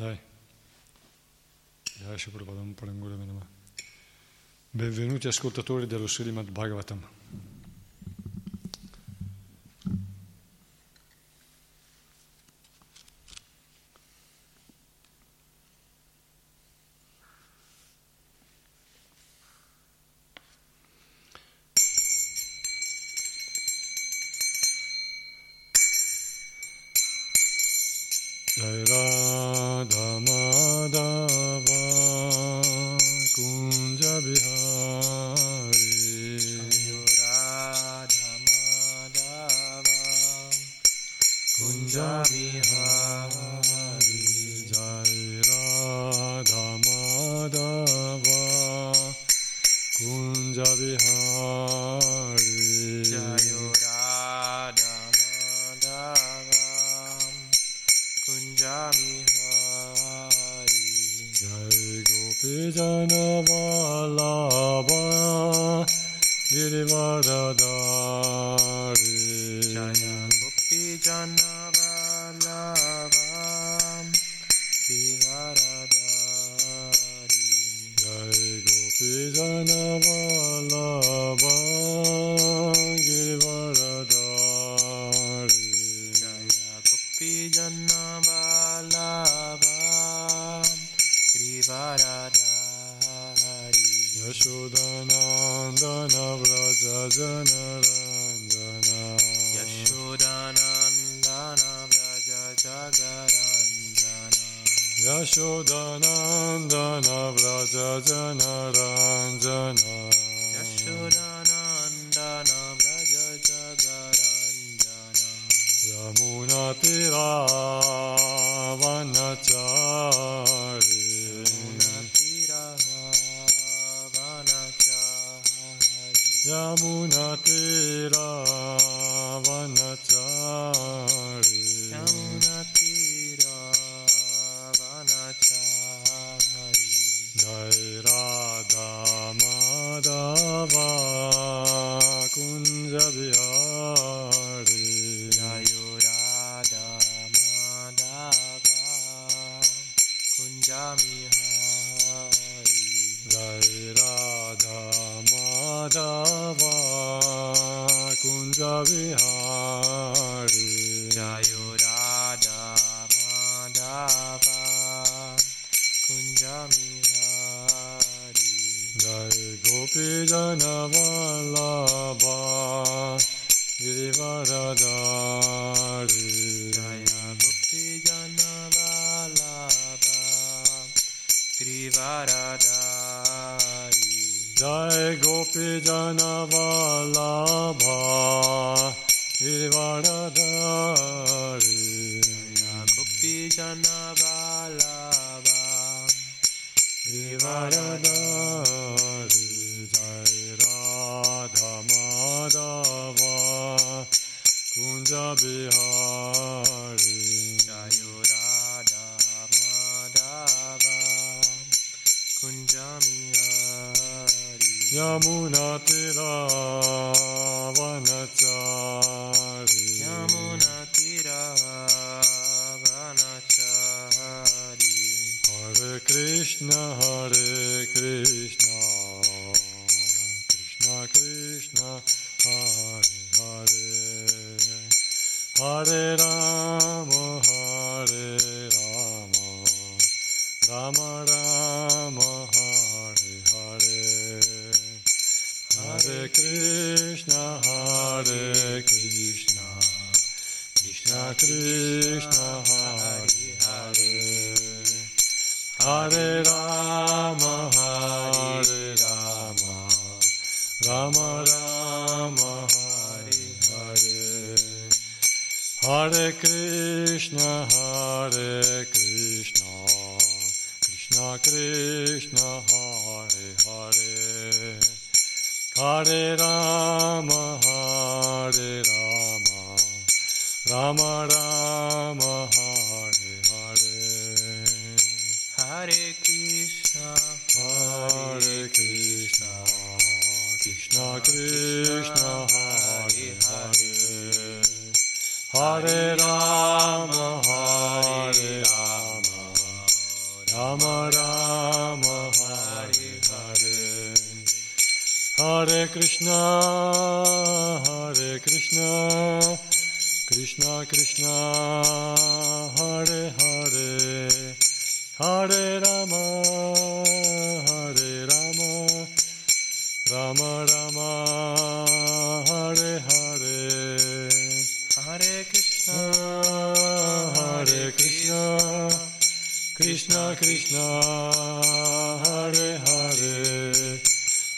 Dai, lascia provato un po' in meno male. Benvenuti ascoltatori dello Srimad Bhagavatam. Hare Hare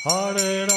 Hare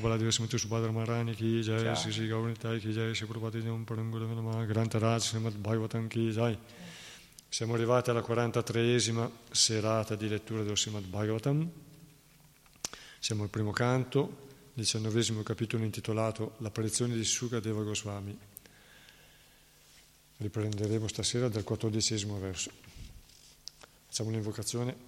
Baladev Smriti Subhadra Maharani ki jai, Jai. Shri Shri Gauranitai ki jai, Shri Prabhupada Jam Parangura Nama, Grantaraj Srimad Bhagavatam ki jai. Siamo arrivati alla 43esima serata di lettura dello Srimad Bhagavatam. Siamo al primo canto, diciannovesimo capitolo intitolato L'apparizione di Sukadeva Goswami. Riprenderemo stasera dal quattordicesimo verso. Facciamo un'invocazione.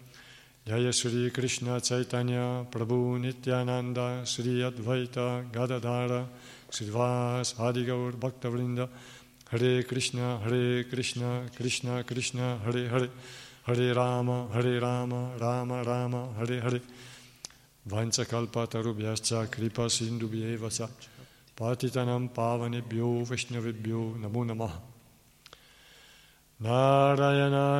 Jaya Sri Krishna Chaitanya Prabhu Nityananda Sri Advaita Gadadhara Srivas Adigaur Bhaktavrinda Hare Krishna Hare Krishna Krishna Krishna Hare Hare Hare Rama Hare Rama Rama Rama Hare Hare. Vanchakalpatarubhyascha Kripa Sindubhyeva cha Patitanam Pavanebhyo Vaishnavebhyo Namo Namaha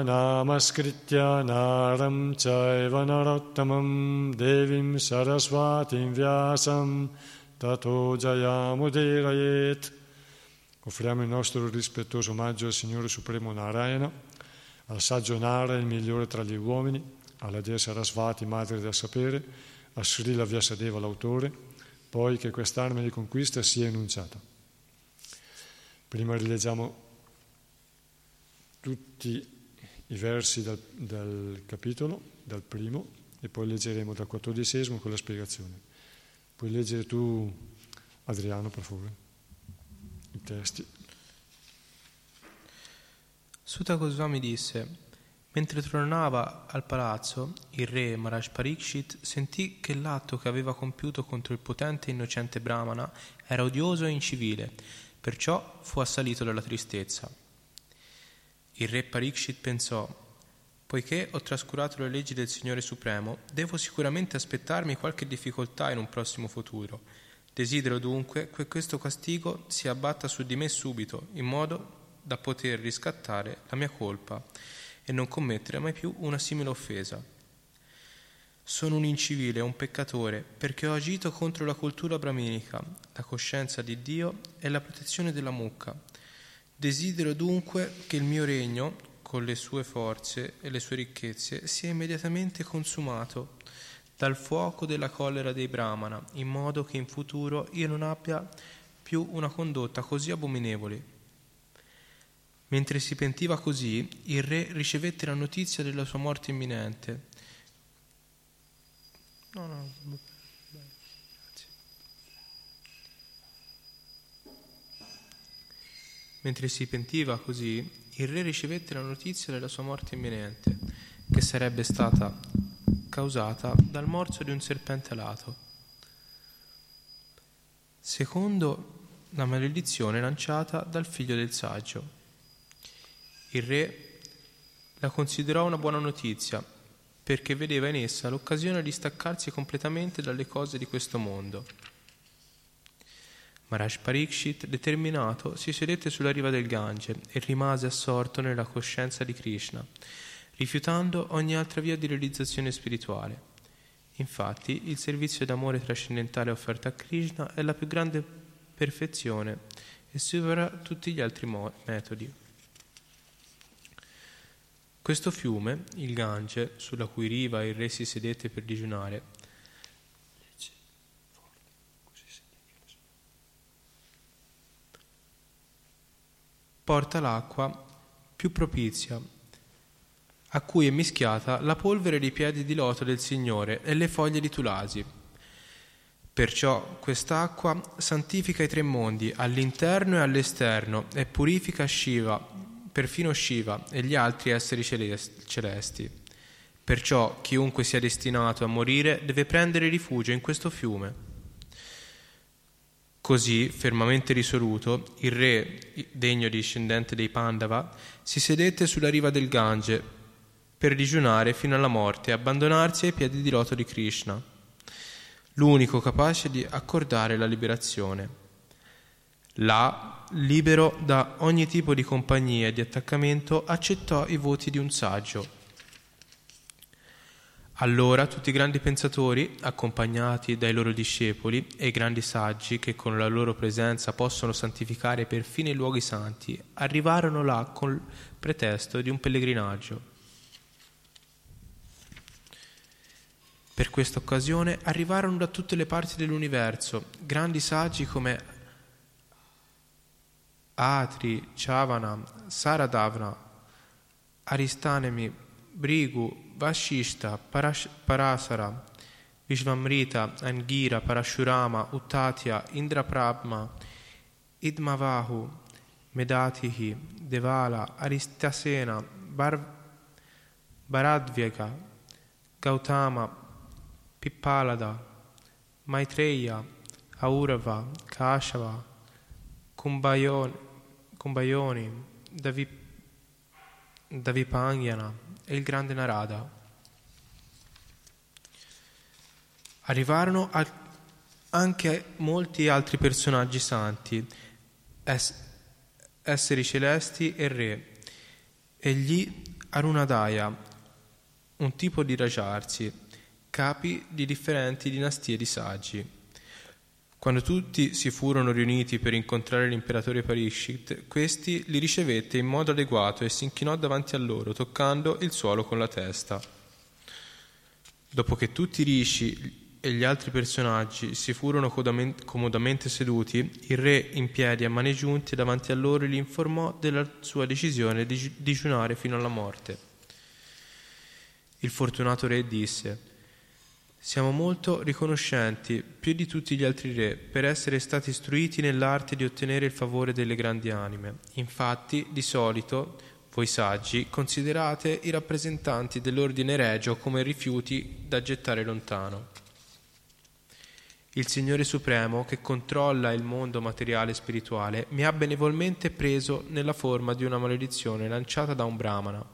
Namaskritya Naram Chaiva Narottamam Devim Saraswatim Vyasam Tato Jayamudirayet Offriamo il nostro rispettoso omaggio al Signore Supremo Narayana, al saggio Nara, il migliore tra gli uomini, alla Dea Sarasvati, madre del sapere, a Srila Vyasadeva, l'autore, poi che quest'arma di conquista sia enunciata. Prima rileggiamo tutti i versi dal, dal capitolo, dal primo, e poi leggeremo dal quattordicesimo con la spiegazione. Puoi leggere tu, Adriano, per favore, i testi. Sutta Goswami disse, Mentre tornava al palazzo, il re Maharaj Parikshit sentì che l'atto che aveva compiuto contro il potente e innocente Brahmana era odioso e incivile, perciò fu assalito dalla tristezza. Il re Parikshit pensò, poiché ho trascurato le leggi del Signore Supremo, devo sicuramente aspettarmi qualche difficoltà in un prossimo futuro. Desidero dunque che questo castigo si abbatta su di me subito, in modo da poter riscattare la mia colpa e non commettere mai più una simile offesa. Sono un incivile, un peccatore, perché ho agito contro la cultura brahminica, la coscienza di Dio e la protezione della mucca. Desidero dunque che il mio regno, con le sue forze e le sue ricchezze, sia immediatamente consumato dal fuoco della collera dei Brahmana, in modo che in futuro io non abbia più una condotta così abominevole. Mentre si pentiva così, il re ricevette la notizia della sua morte imminente. No, no, Mentre si pentiva così, il re ricevette la notizia della sua morte imminente, che sarebbe stata causata dal morso di un serpente alato. Secondo la maledizione lanciata dal figlio del saggio. Il re la considerò una buona notizia perché vedeva in essa l'occasione di staccarsi completamente dalle cose di questo mondo. Maharaj Parikshit, determinato, si sedette sulla riva del Gange e rimase assorto nella coscienza di Krishna rifiutando ogni altra via di realizzazione spirituale. Infatti, il servizio d'amore trascendentale offerto a Krishna è la più grande perfezione e supera tutti gli altri mo- metodi. Questo fiume, il Gange, sulla cui riva il re si sedette per digiunare, porta l'acqua più propizia a cui è mischiata la polvere dei piedi di loto del Signore e le foglie di tulasi. Perciò quest'acqua santifica i tre mondi, all'interno e all'esterno, e purifica Shiva, perfino Shiva e gli altri esseri celesti. Perciò chiunque sia destinato a morire deve prendere rifugio in questo fiume. Così, fermamente risoluto, il re, degno discendente dei Pandava, si sedette sulla riva del Gange per digiunare fino alla morte e abbandonarsi ai piedi di loto di Krishna, l'unico capace di accordare la liberazione. Là, libero da ogni tipo di compagnia e di attaccamento, accettò i voti di un saggio. Allora tutti i grandi pensatori, accompagnati dai loro discepoli, e i grandi saggi che con la loro presenza possono santificare perfino i luoghi santi, arrivarono là col pretesto di un pellegrinaggio. Per questa occasione arrivarono da tutte le parti dell'universo grandi saggi come Atri, Chavana, Saradavna, Aristanemi, Brigu, Vashishta, Parash- Parasara, Vishvamrita, Angira, Parashurama, Uttatya, Indraprabma, Idmavahu, Medatihi, Devala, Aristasena, Bar- Baradvyaka, Gautama, Pippalada, Maitreya, Aurava, Kashava, Kumbhayoni, Davi, Davipangyana e il grande Narada. Arrivarono anche molti altri personaggi santi, es, esseri celesti e re, e gli Arunadaya, un tipo di rajarsi, capi di differenti dinastie di saggi. Quando tutti si furono riuniti per incontrare l'imperatore Parishit, questi li ricevette in modo adeguato e si inchinò davanti a loro, toccando il suolo con la testa. Dopo che tutti i rishi e gli altri personaggi si furono comodamente seduti, il re in piedi a mani giunte davanti a loro li informò della sua decisione di digiunare fino alla morte. Il fortunato re disse siamo molto riconoscenti, più di tutti gli altri re, per essere stati istruiti nell'arte di ottenere il favore delle grandi anime. Infatti, di solito, Voi saggi, considerate i rappresentanti dell'ordine regio come rifiuti da gettare lontano. Il Signore Supremo, che controlla il mondo materiale e spirituale, mi ha benevolmente preso nella forma di una maledizione lanciata da un brahmana.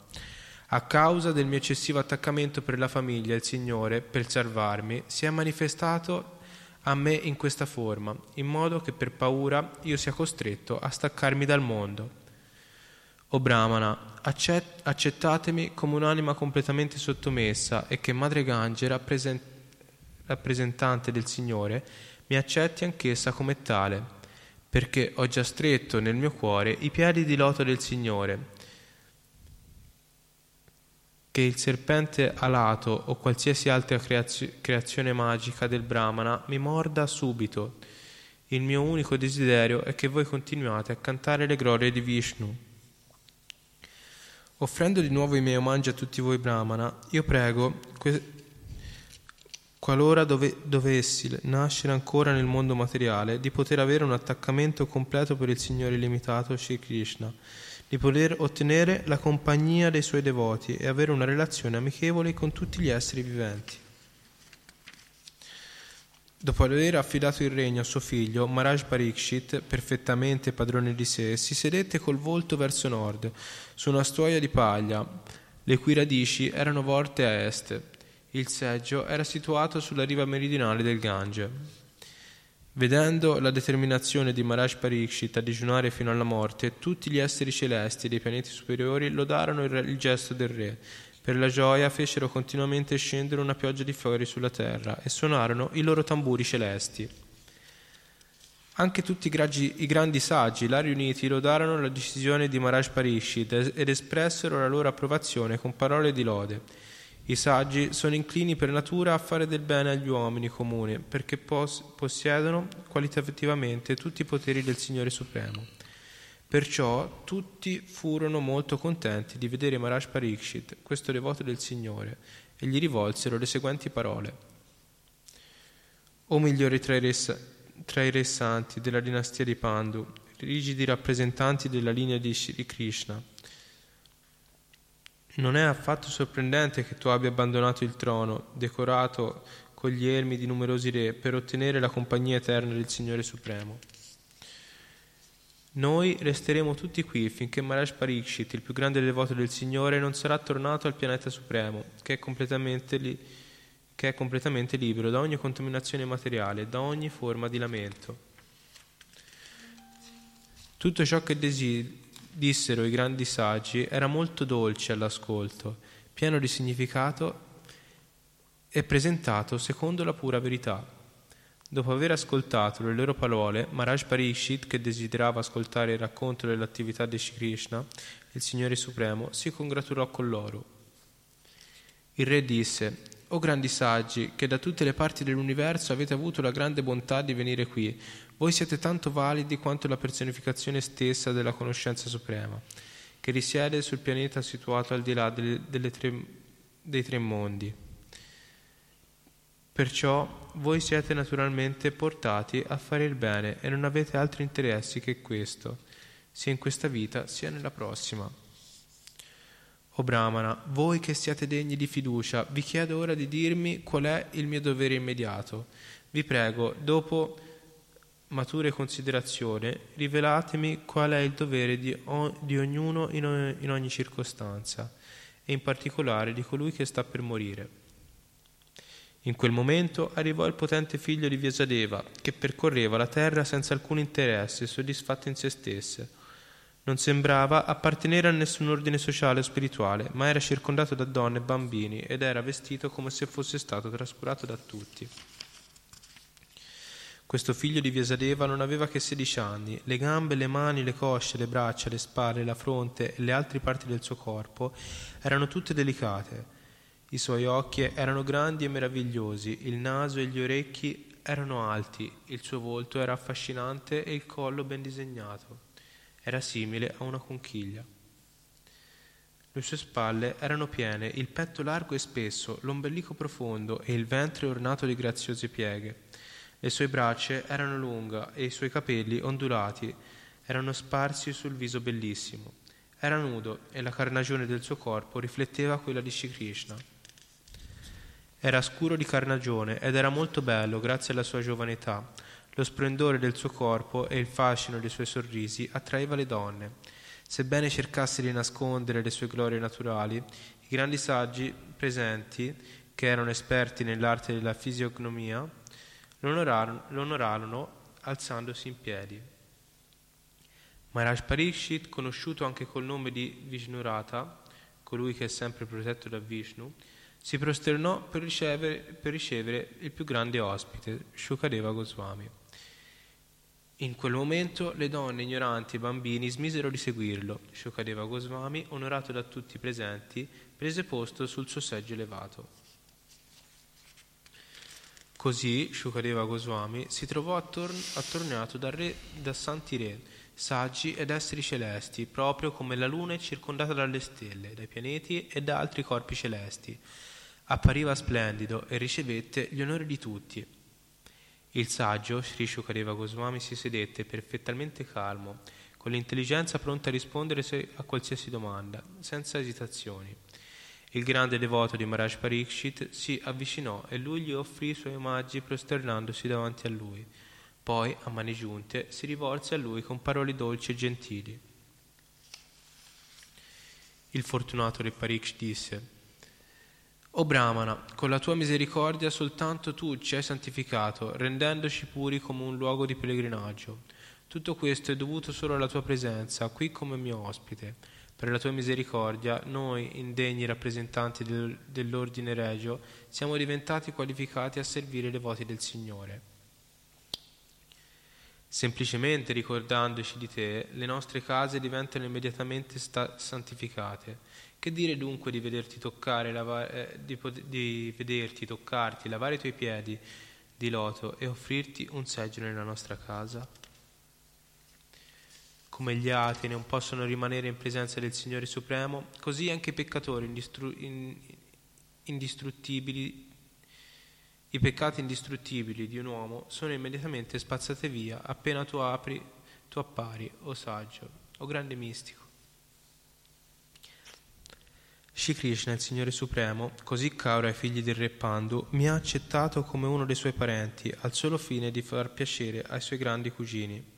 A causa del mio eccessivo attaccamento per la famiglia, il Signore, per salvarmi, si è manifestato a me in questa forma, in modo che per paura io sia costretto a staccarmi dal mondo. O Brahmana, accettatemi come un'anima completamente sottomessa e che Madre Gange, rappresentante del Signore, mi accetti anch'essa come tale, perché ho già stretto nel mio cuore i piedi di loto del Signore che il serpente alato o qualsiasi altra creazione magica del Brahmana mi morda subito. Il mio unico desiderio è che voi continuate a cantare le glorie di Vishnu. Offrendo di nuovo i miei omaggi a tutti voi Brahmana, io prego, que- qualora dove- dovessi nascere ancora nel mondo materiale, di poter avere un attaccamento completo per il Signore illimitato Sri Krishna di poter ottenere la compagnia dei suoi devoti e avere una relazione amichevole con tutti gli esseri viventi. Dopo aver affidato il regno a suo figlio, Maharaj Parikshit, perfettamente padrone di sé, si sedette col volto verso nord, su una stuoia di paglia, le cui radici erano volte a est. Il seggio era situato sulla riva meridionale del Gange. Vedendo la determinazione di Maharaj Parikshit a digiunare fino alla morte, tutti gli esseri celesti dei pianeti superiori lodarono il, il gesto del re. Per la gioia fecero continuamente scendere una pioggia di fiori sulla terra e suonarono i loro tamburi celesti. Anche tutti i, gragi, i grandi saggi là riuniti lodarono la decisione di Maharaj Parikshit ed espressero la loro approvazione con parole di lode. I saggi sono inclini per natura a fare del bene agli uomini comuni perché pos- possiedono qualitativamente tutti i poteri del Signore Supremo. Perciò tutti furono molto contenti di vedere Maharaj Parikshit, questo devoto del Signore, e gli rivolsero le seguenti parole. O migliori tra i, re, tra i re santi della dinastia di Pandu, rigidi rappresentanti della linea di Shri Krishna, non è affatto sorprendente che tu abbia abbandonato il trono, decorato con gli ermi di numerosi re, per ottenere la compagnia eterna del Signore Supremo. Noi resteremo tutti qui finché Maharaj Parikshit, il più grande devoto del Signore, non sarà tornato al pianeta supremo, che è completamente, li- che è completamente libero da ogni contaminazione materiale, da ogni forma di lamento. Tutto ciò che desideri dissero i grandi saggi, era molto dolce all'ascolto, pieno di significato e presentato secondo la pura verità. Dopo aver ascoltato le loro parole, Maharaj Parishit, che desiderava ascoltare il racconto dell'attività di Shri Krishna, il Signore Supremo, si congratulò con loro. Il re disse, O grandi saggi, che da tutte le parti dell'universo avete avuto la grande bontà di venire qui, voi siete tanto validi quanto la personificazione stessa della conoscenza suprema, che risiede sul pianeta situato al di là delle, tre, dei tre mondi. Perciò voi siete naturalmente portati a fare il bene e non avete altri interessi che questo, sia in questa vita sia nella prossima. O Brahmana, voi che siate degni di fiducia, vi chiedo ora di dirmi qual è il mio dovere immediato. Vi prego, dopo mature considerazioni, rivelatemi qual è il dovere di, o, di ognuno in, in ogni circostanza, e in particolare di colui che sta per morire. In quel momento arrivò il potente figlio di Vyasadeva, che percorreva la terra senza alcun interesse, soddisfatto in se stesso. Non sembrava appartenere a nessun ordine sociale o spirituale, ma era circondato da donne e bambini ed era vestito come se fosse stato trascurato da tutti. Questo figlio di Vyasadeva non aveva che 16 anni. Le gambe, le mani, le cosce, le braccia, le spalle, la fronte e le altre parti del suo corpo erano tutte delicate. I suoi occhi erano grandi e meravigliosi, il naso e gli orecchi erano alti, il suo volto era affascinante e il collo ben disegnato. Era simile a una conchiglia. Le sue spalle erano piene, il petto largo e spesso, l'ombelico profondo e il ventre ornato di graziose pieghe. Le sue braccia erano lunghe e i suoi capelli ondulati erano sparsi sul viso bellissimo. Era nudo e la carnagione del suo corpo rifletteva quella di Shri Krishna. Era scuro di carnagione ed era molto bello grazie alla sua giovane età. Lo splendore del suo corpo e il fascino dei suoi sorrisi attraeva le donne. Sebbene cercasse di nascondere le sue glorie naturali, i grandi saggi presenti, che erano esperti nell'arte della fisiognomia, lo onorarono, lo onorarono alzandosi in piedi. Maharaj Parikshit, conosciuto anche col nome di Vishnurata, colui che è sempre protetto da Vishnu, si prosternò per ricevere, per ricevere il più grande ospite, Shukadeva Goswami. In quel momento le donne ignoranti e i bambini smisero di seguirlo. Shukadeva Goswami, onorato da tutti i presenti, prese posto sul suo seggio elevato. Così Shukadeva Goswami si trovò attorn- attorniato da, re, da santi re, saggi ed esseri celesti, proprio come la luna è circondata dalle stelle, dai pianeti e da altri corpi celesti. Appariva splendido e ricevette gli onori di tutti il saggio, Sri Shukadeva Goswami, si sedette perfettamente calmo, con l'intelligenza pronta a rispondere a qualsiasi domanda, senza esitazioni. Il grande devoto di Maharaj Parikshit si avvicinò e lui gli offrì i suoi omaggi prosternandosi davanti a lui. Poi, a mani giunte, si rivolse a lui con parole dolci e gentili. Il fortunato re Parikshit disse o Brahmana, con la tua misericordia soltanto tu ci hai santificato, rendendoci puri come un luogo di pellegrinaggio. Tutto questo è dovuto solo alla tua presenza, qui come mio ospite. Per la tua misericordia, noi, indegni rappresentanti del, dell'ordine regio, siamo diventati qualificati a servire i devoti del Signore. Semplicemente ricordandoci di te, le nostre case diventano immediatamente sta- santificate che dire dunque di vederti toccare, lavare, eh, di, di vederti, toccarti, lavare i tuoi piedi di loto e offrirti un seggio nella nostra casa? Come gli atei non possono rimanere in presenza del Signore Supremo, così anche i peccatori indistru- in, indistruttibili, i peccati indistruttibili di un uomo sono immediatamente spazzati via appena tu apri, tu appari, o saggio, o grande mistico. Shri Krishna, il Signore Supremo, così caro ai figli del Re Pandu, mi ha accettato come uno dei suoi parenti, al solo fine di far piacere ai suoi grandi cugini.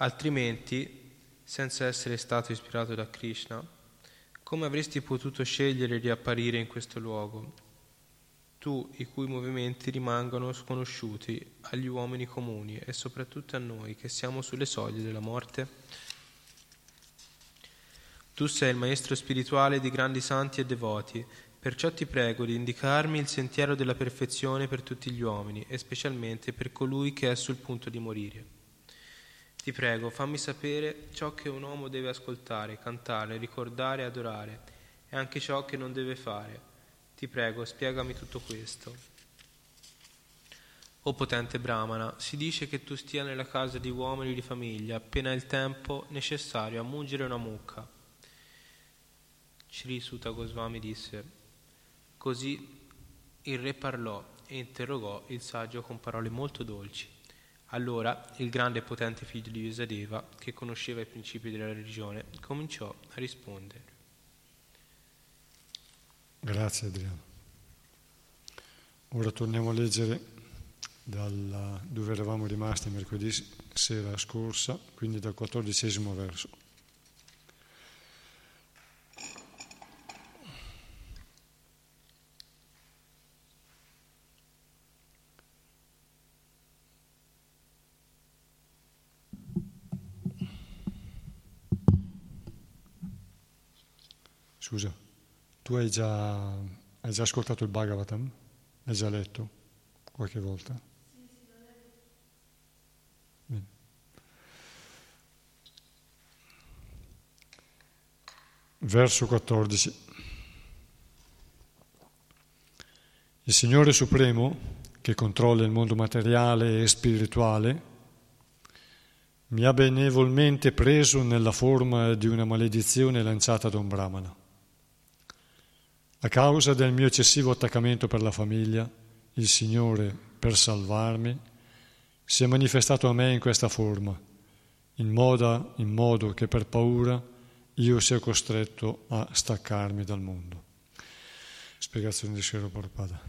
Altrimenti, senza essere stato ispirato da Krishna, come avresti potuto scegliere di apparire in questo luogo? Tu, i cui movimenti rimangono sconosciuti agli uomini comuni e soprattutto a noi che siamo sulle soglie della morte? Tu sei il maestro spirituale di grandi santi e devoti, perciò ti prego di indicarmi il sentiero della perfezione per tutti gli uomini e specialmente per colui che è sul punto di morire. Ti prego, fammi sapere ciò che un uomo deve ascoltare, cantare, ricordare adorare, e anche ciò che non deve fare. Ti prego, spiegami tutto questo. O potente Brahmana, si dice che tu stia nella casa di uomini di famiglia appena il tempo necessario a mungere una mucca Sri Sutta Goswami disse, così il re parlò e interrogò il saggio con parole molto dolci. Allora il grande e potente figlio di Yusadeva, che conosceva i principi della religione, cominciò a rispondere. Grazie Adriano. Ora torniamo a leggere dalla, dove eravamo rimasti mercoledì sera scorsa, quindi dal quattordicesimo verso. Scusa, tu hai già, hai già ascoltato il Bhagavatam? Hai già letto qualche volta? Bene. Verso 14. Il Signore Supremo, che controlla il mondo materiale e spirituale, mi ha benevolmente preso nella forma di una maledizione lanciata da un brahmana. A causa del mio eccessivo attaccamento per la famiglia, il Signore, per salvarmi, si è manifestato a me in questa forma, in modo, in modo che per paura io sia costretto a staccarmi dal mondo. Spiegazione di Sri Prabhupada.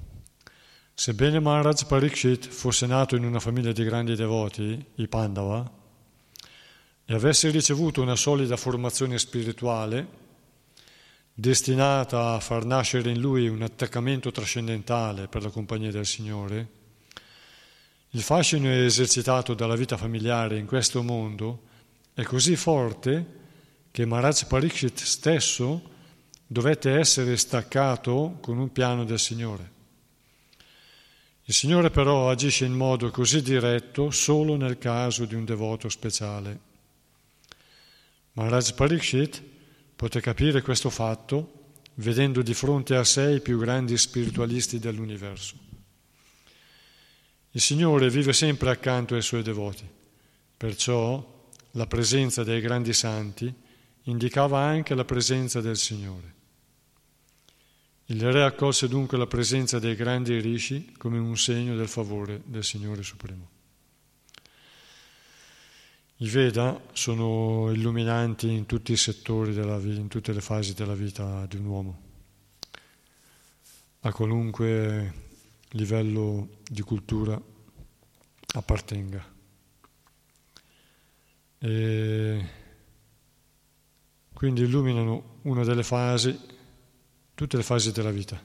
Sebbene Maharaj Parikshit fosse nato in una famiglia di grandi devoti, i Pandava, e avesse ricevuto una solida formazione spirituale, destinata a far nascere in lui un attaccamento trascendentale per la compagnia del Signore, il fascino esercitato dalla vita familiare in questo mondo è così forte che Maharaj Parikshit stesso dovette essere staccato con un piano del Signore. Il Signore però agisce in modo così diretto solo nel caso di un devoto speciale. Maharaj Parikshit poté capire questo fatto vedendo di fronte a sé i più grandi spiritualisti dell'universo. Il Signore vive sempre accanto ai suoi devoti, perciò la presenza dei grandi santi indicava anche la presenza del Signore. Il re accolse dunque la presenza dei grandi rishi come un segno del favore del Signore Supremo. I Veda sono illuminanti in tutti i settori della vita, in tutte le fasi della vita di un uomo, a qualunque livello di cultura appartenga. E quindi illuminano una delle fasi, tutte le fasi della vita,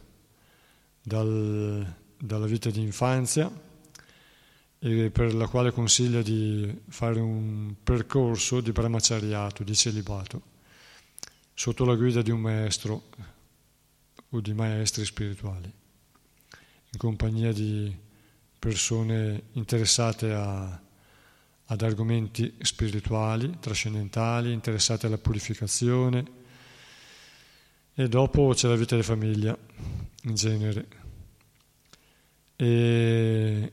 dal, dalla vita di infanzia, per la quale consiglia di fare un percorso di brahmacariato, di celibato, sotto la guida di un maestro o di maestri spirituali, in compagnia di persone interessate a ad argomenti spirituali, trascendentali, interessati alla purificazione e dopo c'è la vita di famiglia in genere. E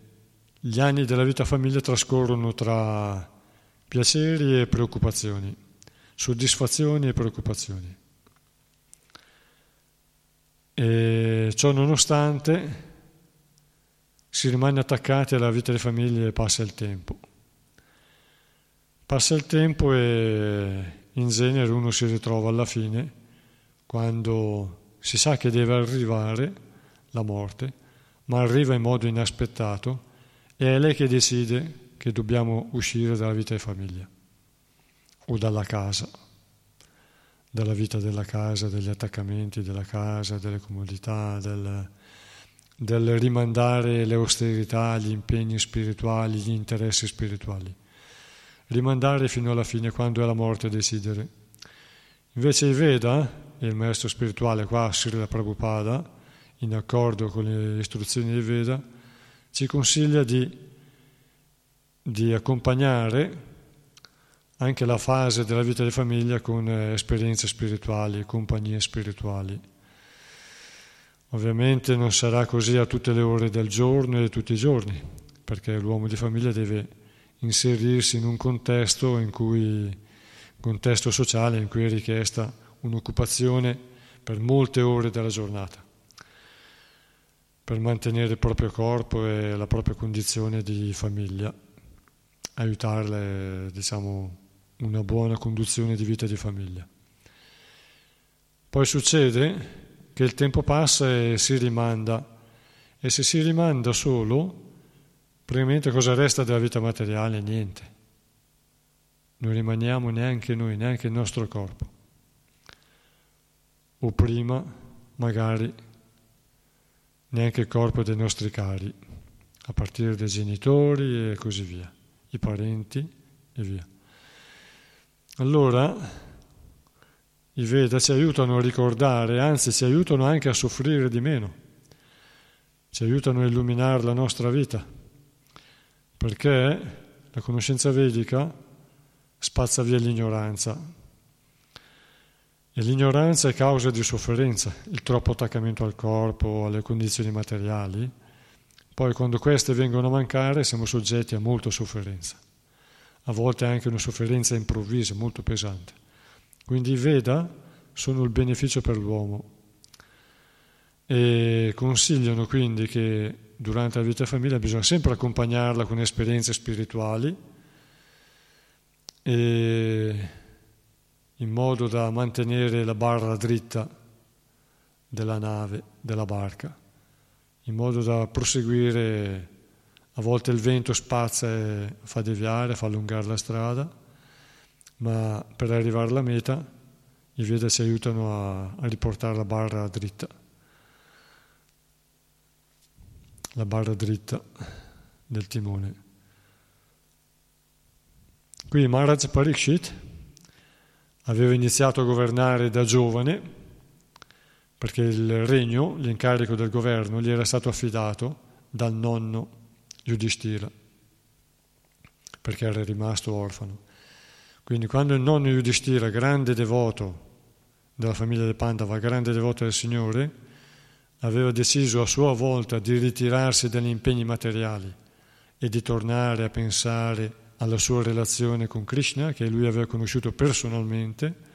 gli anni della vita famiglia trascorrono tra piaceri e preoccupazioni, soddisfazioni e preoccupazioni. E ciò nonostante si rimane attaccati alla vita di famiglia e passa il tempo. Passa il tempo e in genere uno si ritrova alla fine, quando si sa che deve arrivare la morte, ma arriva in modo inaspettato e è lei che decide che dobbiamo uscire dalla vita di famiglia o dalla casa, dalla vita della casa, degli attaccamenti della casa, delle comodità, del, del rimandare le austerità, gli impegni spirituali, gli interessi spirituali rimandare fino alla fine quando è la morte decidere. Invece i Veda, il maestro spirituale qua, Srila Prabhupada, in accordo con le istruzioni dei Veda, ci consiglia di, di accompagnare anche la fase della vita di famiglia con eh, esperienze spirituali, compagnie spirituali. Ovviamente non sarà così a tutte le ore del giorno e tutti i giorni, perché l'uomo di famiglia deve inserirsi in un contesto, in cui, contesto sociale in cui è richiesta un'occupazione per molte ore della giornata, per mantenere il proprio corpo e la propria condizione di famiglia, aiutarle, diciamo, una buona conduzione di vita di famiglia. Poi succede che il tempo passa e si rimanda, e se si rimanda solo, Praticamente cosa resta della vita materiale? Niente. Non rimaniamo neanche noi, neanche il nostro corpo. O prima, magari, neanche il corpo dei nostri cari, a partire dai genitori e così via, i parenti e via. Allora, i Veda ci aiutano a ricordare, anzi ci aiutano anche a soffrire di meno, ci aiutano a illuminare la nostra vita perché la conoscenza vedica spazza via l'ignoranza e l'ignoranza è causa di sofferenza, il troppo attaccamento al corpo, alle condizioni materiali. Poi quando queste vengono a mancare siamo soggetti a molta sofferenza, a volte anche una sofferenza improvvisa, molto pesante. Quindi i Veda sono il beneficio per l'uomo e consigliano quindi che durante la vita di famiglia bisogna sempre accompagnarla con esperienze spirituali e in modo da mantenere la barra dritta della nave, della barca, in modo da proseguire. A volte il vento spazza e fa deviare, fa allungare la strada, ma per arrivare alla meta i Veda ci aiutano a, a riportare la barra dritta. La barra dritta del timone. Qui Maharaj Parikshit aveva iniziato a governare da giovane perché il regno, l'incarico del governo, gli era stato affidato dal nonno Yudhishthira perché era rimasto orfano. Quindi quando il nonno Yudhishthira, grande devoto della famiglia del Pandava, grande devoto del Signore, aveva deciso a sua volta di ritirarsi dagli impegni materiali e di tornare a pensare alla sua relazione con Krishna, che lui aveva conosciuto personalmente.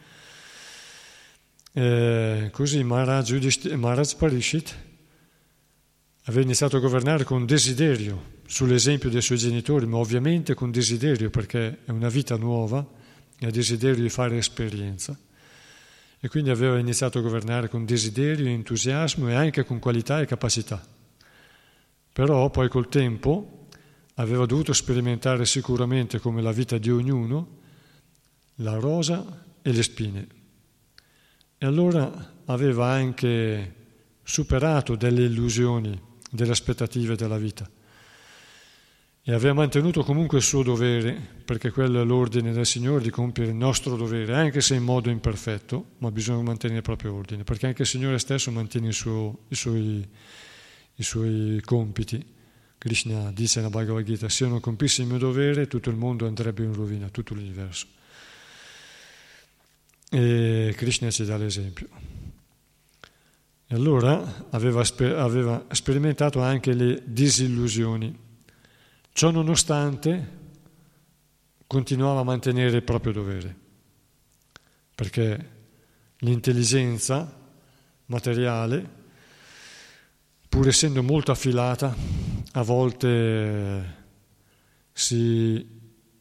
Eh, così Maharaj, Maharaj Parishit aveva iniziato a governare con desiderio, sull'esempio dei suoi genitori, ma ovviamente con desiderio, perché è una vita nuova e ha desiderio di fare esperienza. E quindi aveva iniziato a governare con desiderio, entusiasmo e anche con qualità e capacità. Però poi col tempo aveva dovuto sperimentare sicuramente come la vita di ognuno la rosa e le spine. E allora aveva anche superato delle illusioni, delle aspettative della vita. E aveva mantenuto comunque il suo dovere, perché quello è l'ordine del Signore di compiere il nostro dovere, anche se in modo imperfetto, ma bisogna mantenere il proprio ordine, perché anche il Signore stesso mantiene il suo, i, suoi, i suoi compiti. Krishna dice nella Bhagavad Gita, se io non compissi il mio dovere tutto il mondo andrebbe in rovina, tutto l'universo. E Krishna ci dà l'esempio. E allora aveva, aveva sperimentato anche le disillusioni. Ciò nonostante continuava a mantenere il proprio dovere, perché l'intelligenza materiale pur essendo molto affilata, a volte si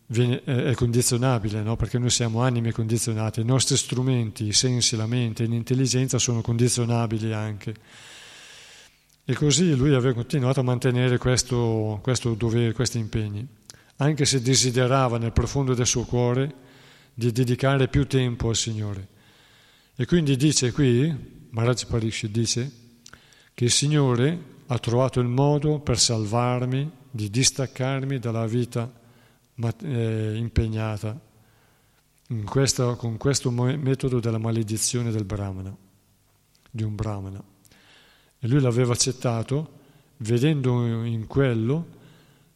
viene, è condizionabile, no? perché noi siamo anime condizionate, i nostri strumenti, i sensi, la mente, l'intelligenza sono condizionabili anche. E così lui aveva continuato a mantenere questo, questo dovere, questi impegni, anche se desiderava nel profondo del suo cuore di dedicare più tempo al Signore. E quindi dice qui, Maharaj Parikshit dice, che il Signore ha trovato il modo per salvarmi, di distaccarmi dalla vita eh, impegnata questa, con questo metodo della maledizione del Brahmana, di un Brahmana. E lui l'aveva accettato vedendo in quello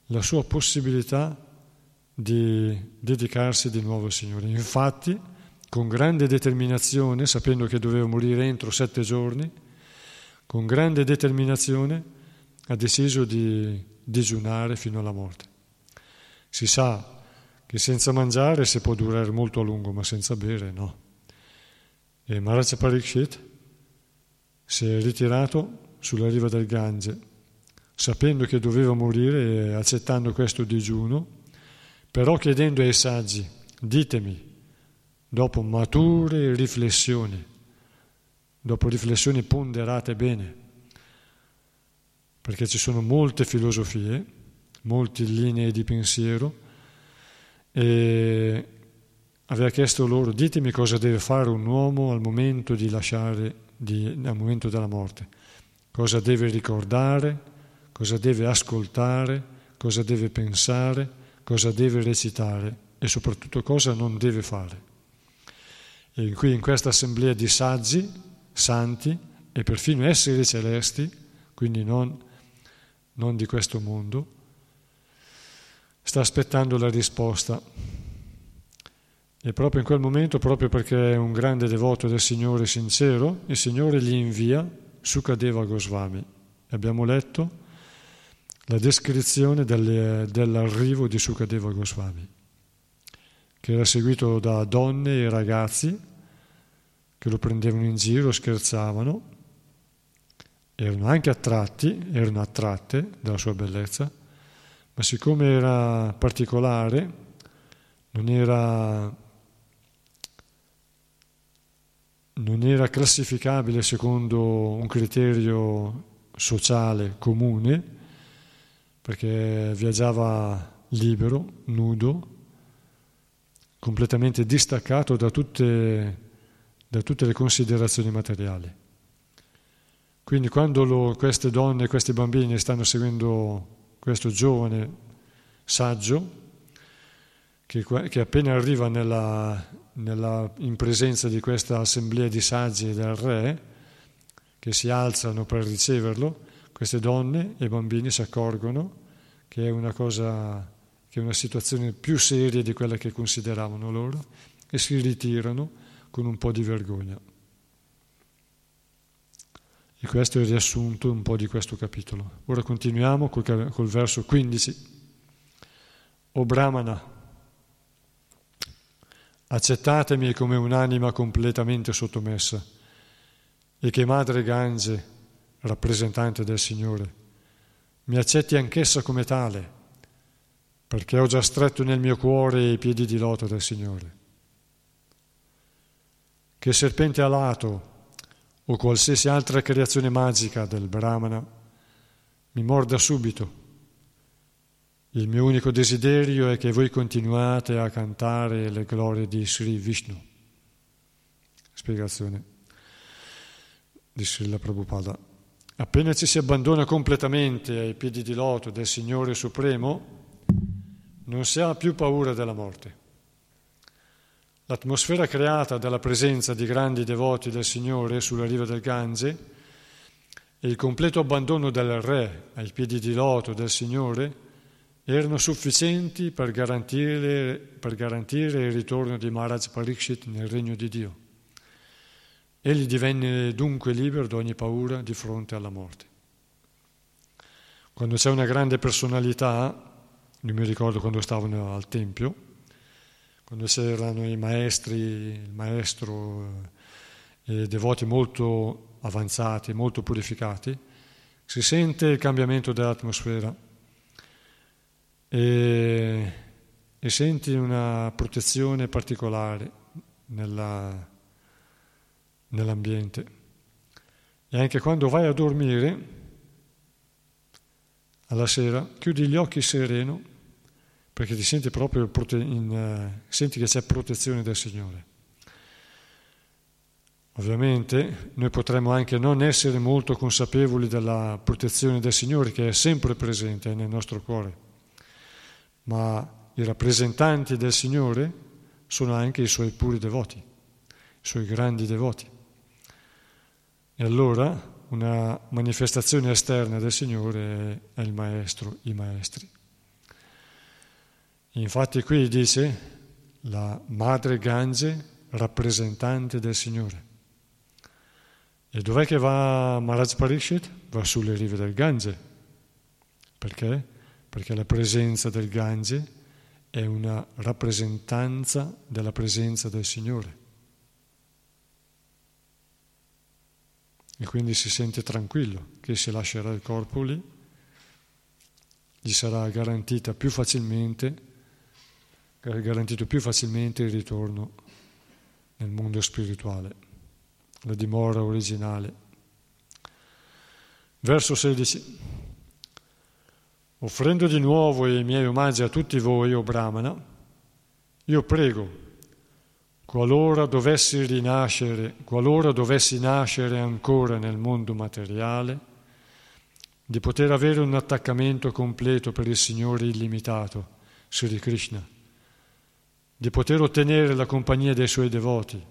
la sua possibilità di dedicarsi di nuovo al Signore. Infatti, con grande determinazione, sapendo che doveva morire entro sette giorni, con grande determinazione ha deciso di digiunare fino alla morte. Si sa che senza mangiare si può durare molto a lungo, ma senza bere no. E Maharaj Parikshit si è ritirato sulla riva del Gange, sapendo che doveva morire e accettando questo digiuno, però chiedendo ai saggi, ditemi, dopo mature riflessioni, dopo riflessioni ponderate bene, perché ci sono molte filosofie, molte linee di pensiero, e aveva chiesto loro, ditemi cosa deve fare un uomo al momento di lasciare, di, al momento della morte, cosa deve ricordare, cosa deve ascoltare, cosa deve pensare, cosa deve recitare e soprattutto cosa non deve fare. E qui in questa assemblea di saggi santi e perfino esseri celesti, quindi non, non di questo mondo, sta aspettando la risposta. E proprio in quel momento, proprio perché è un grande devoto del Signore sincero, il Signore gli invia Sukadeva Goswami. Abbiamo letto la descrizione delle, dell'arrivo di Sukadeva Goswami, che era seguito da donne e ragazzi che lo prendevano in giro, scherzavano, erano anche attratti, erano attratte dalla sua bellezza, ma siccome era particolare, non era non era classificabile secondo un criterio sociale comune, perché viaggiava libero, nudo, completamente distaccato da tutte, da tutte le considerazioni materiali. Quindi quando lo, queste donne, questi bambini stanno seguendo questo giovane saggio, che, che appena arriva nella, nella, in presenza di questa assemblea di saggi del re, che si alzano per riceverlo, queste donne e bambini si accorgono che è una cosa, che è una situazione più seria di quella che consideravano loro e si ritirano con un po' di vergogna. E questo è il riassunto un po' di questo capitolo. Ora continuiamo col, col verso 15. O Brahmana, accettatemi come un'anima completamente sottomessa e che Madre Gange, rappresentante del Signore, mi accetti anch'essa come tale, perché ho già stretto nel mio cuore i piedi di loto del Signore. Che serpente alato o qualsiasi altra creazione magica del Brahmana mi morda subito. Il mio unico desiderio è che voi continuate a cantare le glorie di Sri Vishnu. Spiegazione di Srila Prabhupada. Appena ci si abbandona completamente ai piedi di loto del Signore Supremo, non si ha più paura della morte. L'atmosfera creata dalla presenza di grandi devoti del Signore sulla riva del Gange e il completo abbandono del Re ai piedi di loto del Signore erano sufficienti per garantire, per garantire il ritorno di Maharaj Parikshit nel regno di Dio. Egli divenne dunque libero da ogni paura di fronte alla morte. Quando c'è una grande personalità, io mi ricordo quando stavano al Tempio, quando c'erano i maestri, il maestro e devoti molto avanzati, molto purificati, si sente il cambiamento dell'atmosfera e, e senti una protezione particolare nella, nell'ambiente. E anche quando vai a dormire, alla sera, chiudi gli occhi sereno, perché ti senti proprio in, uh, senti che c'è protezione del Signore. Ovviamente noi potremmo anche non essere molto consapevoli della protezione del Signore che è sempre presente nel nostro cuore, ma i rappresentanti del Signore sono anche i suoi puri devoti, i suoi grandi devoti. E allora una manifestazione esterna del Signore è il Maestro, i Maestri. Infatti qui dice la Madre Gange, rappresentante del Signore. E dov'è che va Maharaj Parishit? Va sulle rive del Gange. Perché? Perché la presenza del Gange è una rappresentanza della presenza del Signore. e quindi si sente tranquillo che se lascerà il corpo lì gli sarà garantita più facilmente garantito più facilmente il ritorno nel mondo spirituale, la dimora originale. Verso 16. Offrendo di nuovo i miei omaggi a tutti voi, o Brahmana, io prego Qualora dovessi rinascere, qualora dovessi nascere ancora nel mondo materiale, di poter avere un attaccamento completo per il Signore illimitato, Sri Krishna, di poter ottenere la compagnia dei suoi devoti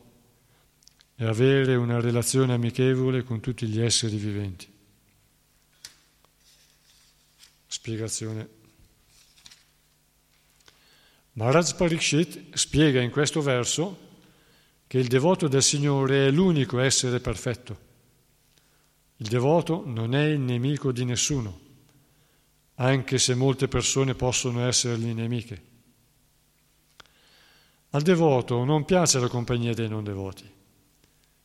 e avere una relazione amichevole con tutti gli esseri viventi. Spiegazione. Maharaj Parikshit spiega in questo verso che il devoto del Signore è l'unico essere perfetto. Il devoto non è il nemico di nessuno, anche se molte persone possono essergli nemiche. Al devoto non piace la compagnia dei non devoti,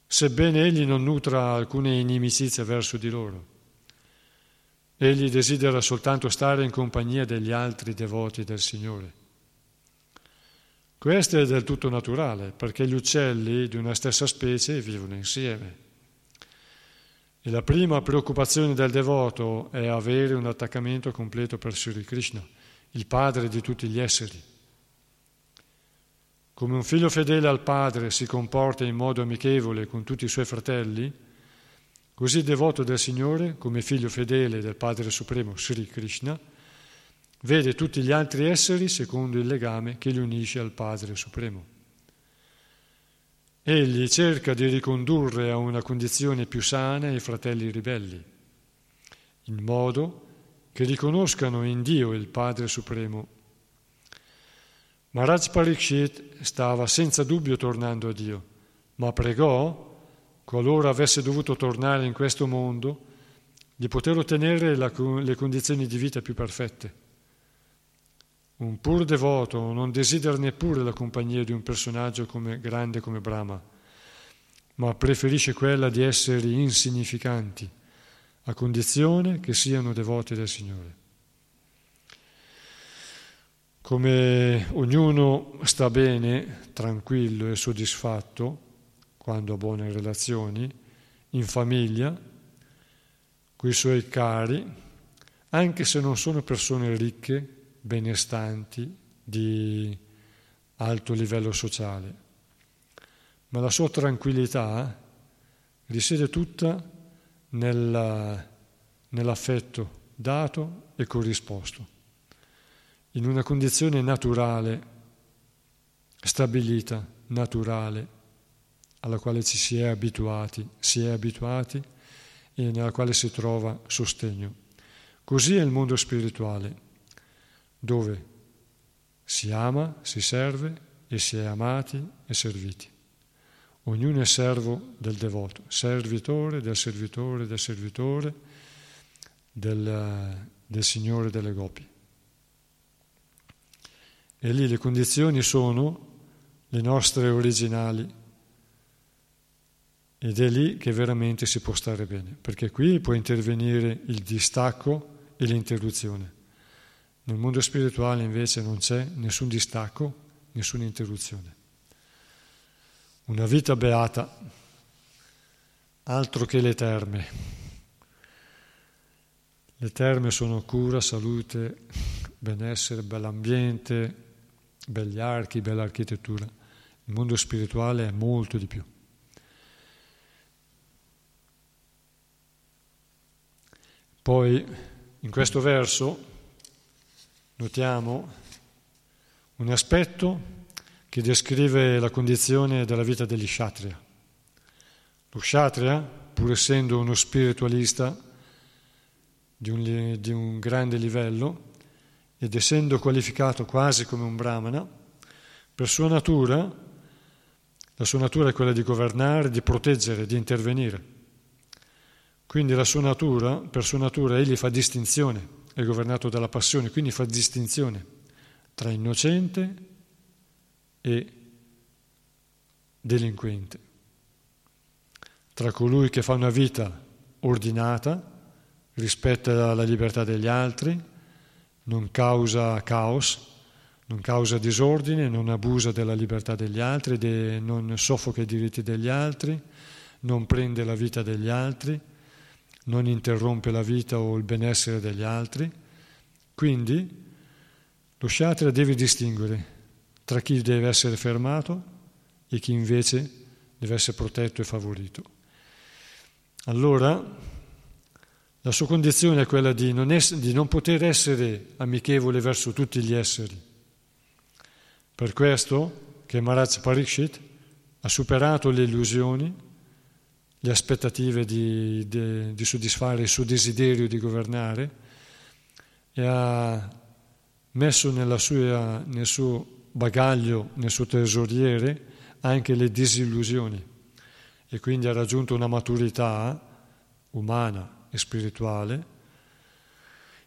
sebbene egli non nutra alcune inimicizie verso di loro. Egli desidera soltanto stare in compagnia degli altri devoti del Signore. Questo è del tutto naturale, perché gli uccelli di una stessa specie vivono insieme. E la prima preoccupazione del devoto è avere un attaccamento completo per Sri Krishna, il padre di tutti gli esseri. Come un figlio fedele al padre si comporta in modo amichevole con tutti i suoi fratelli, così devoto del Signore, come figlio fedele del Padre Supremo Sri Krishna, vede tutti gli altri esseri secondo il legame che li unisce al Padre Supremo. Egli cerca di ricondurre a una condizione più sana i fratelli ribelli, in modo che riconoscano in Dio il Padre Supremo. Maharaj Parikshit stava senza dubbio tornando a Dio, ma pregò, qualora avesse dovuto tornare in questo mondo, di poter ottenere la, le condizioni di vita più perfette. Un pur devoto non desidera neppure la compagnia di un personaggio come, grande come Brahma, ma preferisce quella di esseri insignificanti, a condizione che siano devoti del Signore. Come ognuno sta bene, tranquillo e soddisfatto quando ha buone relazioni, in famiglia, con i suoi cari, anche se non sono persone ricche, benestanti, di alto livello sociale, ma la sua tranquillità risiede tutta nella, nell'affetto dato e corrisposto, in una condizione naturale, stabilita, naturale, alla quale ci si è abituati, si è abituati e nella quale si trova sostegno. Così è il mondo spirituale dove si ama, si serve e si è amati e serviti. Ognuno è servo del devoto, servitore del servitore del servitore del, del Signore delle Gopi. E lì le condizioni sono le nostre originali ed è lì che veramente si può stare bene, perché qui può intervenire il distacco e l'interruzione. Nel mondo spirituale invece non c'è nessun distacco, nessuna interruzione. Una vita beata, altro che le terme. Le terme sono cura, salute, benessere, bell'ambiente, belli archi, bella architettura. Il mondo spirituale è molto di più. Poi in questo verso notiamo un aspetto che descrive la condizione della vita degli Kshatriya. Lo Kshatriya, pur essendo uno spiritualista di un, di un grande livello ed essendo qualificato quasi come un brahmana, per sua natura, la sua natura è quella di governare, di proteggere, di intervenire. Quindi la sua natura, per sua natura, egli fa distinzione è governato dalla passione, quindi fa distinzione tra innocente e delinquente, tra colui che fa una vita ordinata, rispetta la libertà degli altri, non causa caos, non causa disordine, non abusa della libertà degli altri, non soffoca i diritti degli altri, non prende la vita degli altri non interrompe la vita o il benessere degli altri. Quindi lo Shatra deve distinguere tra chi deve essere fermato e chi invece deve essere protetto e favorito. Allora, la sua condizione è quella di non, ess- di non poter essere amichevole verso tutti gli esseri. Per questo che Maharaj Parikshit ha superato le illusioni le aspettative di, di, di soddisfare il suo desiderio di governare e ha messo sua, nel suo bagaglio, nel suo tesoriere, anche le disillusioni e quindi ha raggiunto una maturità umana e spirituale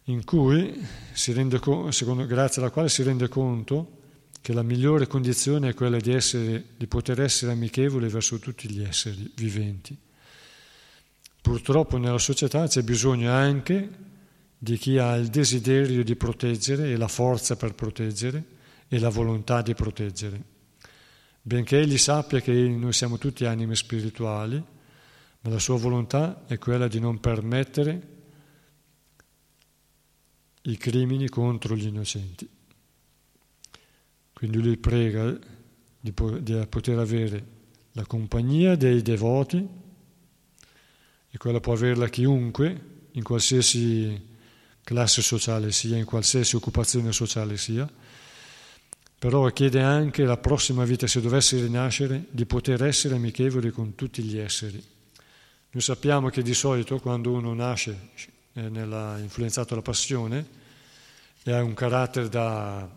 in cui si rende, secondo, grazie alla quale si rende conto che la migliore condizione è quella di, essere, di poter essere amichevole verso tutti gli esseri viventi Purtroppo nella società c'è bisogno anche di chi ha il desiderio di proteggere e la forza per proteggere e la volontà di proteggere. Benché egli sappia che noi siamo tutti anime spirituali, ma la sua volontà è quella di non permettere i crimini contro gli innocenti. Quindi lui prega di, di poter avere la compagnia dei devoti, e quella può averla chiunque, in qualsiasi classe sociale sia, in qualsiasi occupazione sociale sia, però chiede anche la prossima vita, se dovesse rinascere, di poter essere amichevole con tutti gli esseri. Noi sappiamo che di solito quando uno nasce eh, nella, influenzato dalla passione e ha un carattere da,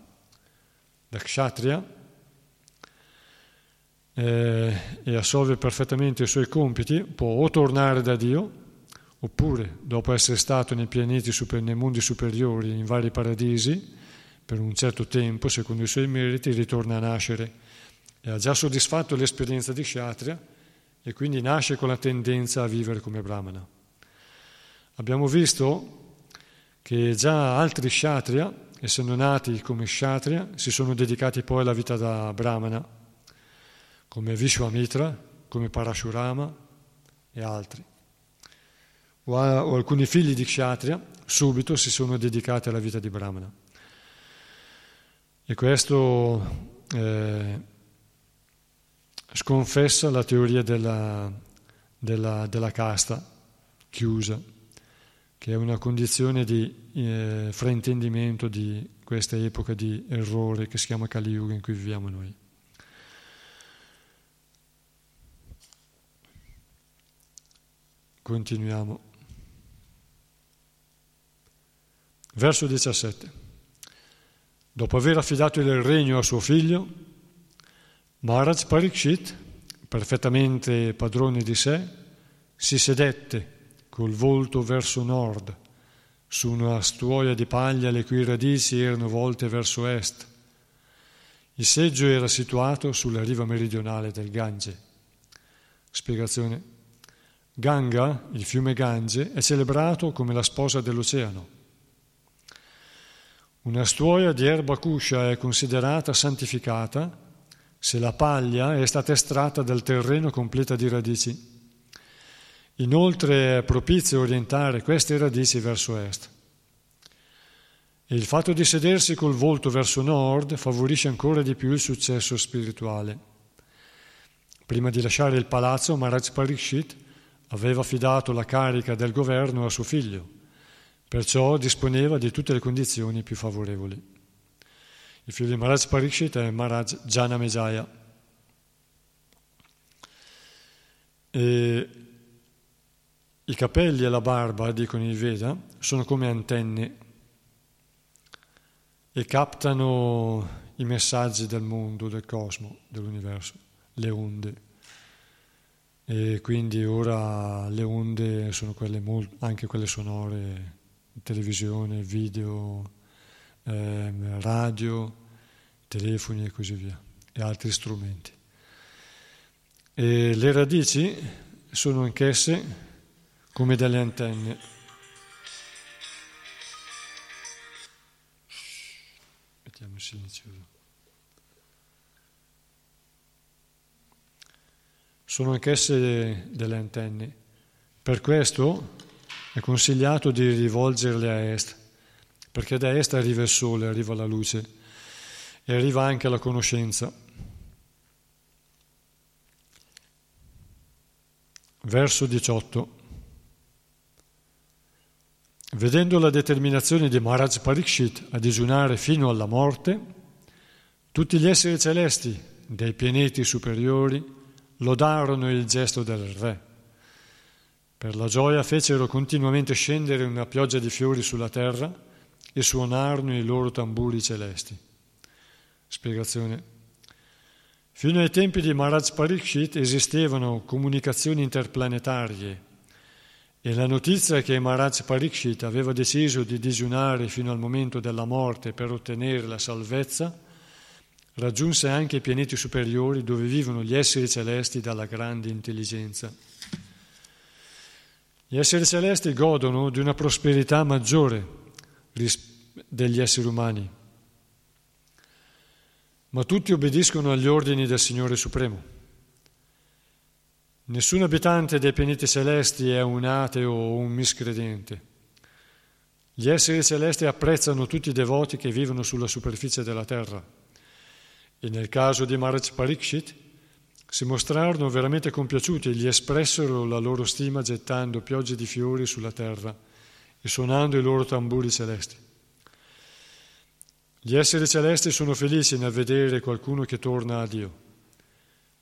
da kshatriya eh, e assolve perfettamente i suoi compiti, può o tornare da Dio, oppure dopo essere stato nei pianeti, super, nei mondi superiori, in vari paradisi, per un certo tempo, secondo i suoi meriti, ritorna a nascere. E ha già soddisfatto l'esperienza di Kshatriya e quindi nasce con la tendenza a vivere come Brahmana. Abbiamo visto che già altri Kshatriya, essendo nati come Kshatriya, si sono dedicati poi alla vita da Brahmana, come Vishwamitra, come Parashurama e altri. O, a, o alcuni figli di Kshatriya subito si sono dedicati alla vita di Brahmana. E questo eh, sconfessa la teoria della, della, della, casta chiusa, che è una condizione di eh, fraintendimento di questa epoca di errore che si chiama Kali Yuga in cui viviamo noi. Continuiamo. Verso 17. Dopo aver affidato il regno a suo figlio, Maharaj Parikshit, perfettamente padrone di sé, si sedette col volto verso nord, su una stuoia di paglia le cui radici erano volte verso est. Il seggio era situato sulla riva meridionale del Gange. Spiegazione. Ganga, il fiume Gange, è celebrato come la sposa dell'oceano una stuoia di erba cuscia è considerata santificata se la paglia è stata estratta dal terreno completa di radici. Inoltre è propizio orientare queste radici verso est. E il fatto di sedersi col volto verso nord favorisce ancora di più il successo spirituale. Prima di lasciare il palazzo, Maharaj Parikshit aveva affidato la carica del governo a suo figlio Perciò disponeva di tutte le condizioni più favorevoli. Il figlio di Maharaj Parikshit è Maharaj Janamejaya. E I capelli e la barba, dicono i Veda, sono come antenne e captano i messaggi del mondo, del cosmo, dell'universo, le onde. E quindi ora le onde sono quelle anche quelle sonore televisione, video, eh, radio, telefoni e così via, e altri strumenti. E le radici sono anch'esse come delle antenne. Mettiamo silenzioso. Sono anch'esse delle antenne. Per questo è consigliato di rivolgerle a est, perché da est arriva il sole, arriva la luce e arriva anche la conoscenza. Verso 18. Vedendo la determinazione di Maharaj Parikshit a digiunare fino alla morte, tutti gli esseri celesti dei pianeti superiori lodarono il gesto del re per la gioia fecero continuamente scendere una pioggia di fiori sulla terra e suonarono i loro tamburi celesti. Spiegazione. Fino ai tempi di Maharaj Parikshit esistevano comunicazioni interplanetarie e la notizia che Maharaj Parikshit aveva deciso di digiunare fino al momento della morte per ottenere la salvezza raggiunse anche i pianeti superiori dove vivono gli esseri celesti dalla grande intelligenza. Gli esseri celesti godono di una prosperità maggiore degli esseri umani. ma tutti obbediscono agli ordini del Signore Supremo. Nessun abitante dei pianeti celesti è un ateo o un miscredente. Gli esseri celesti apprezzano tutti i devoti che vivono sulla superficie della terra. E nel caso di Maharaj Parikshit si mostrarono veramente compiaciuti e gli espressero la loro stima gettando piogge di fiori sulla terra e suonando i loro tamburi celesti. Gli esseri celesti sono felici nel vedere qualcuno che torna a Dio.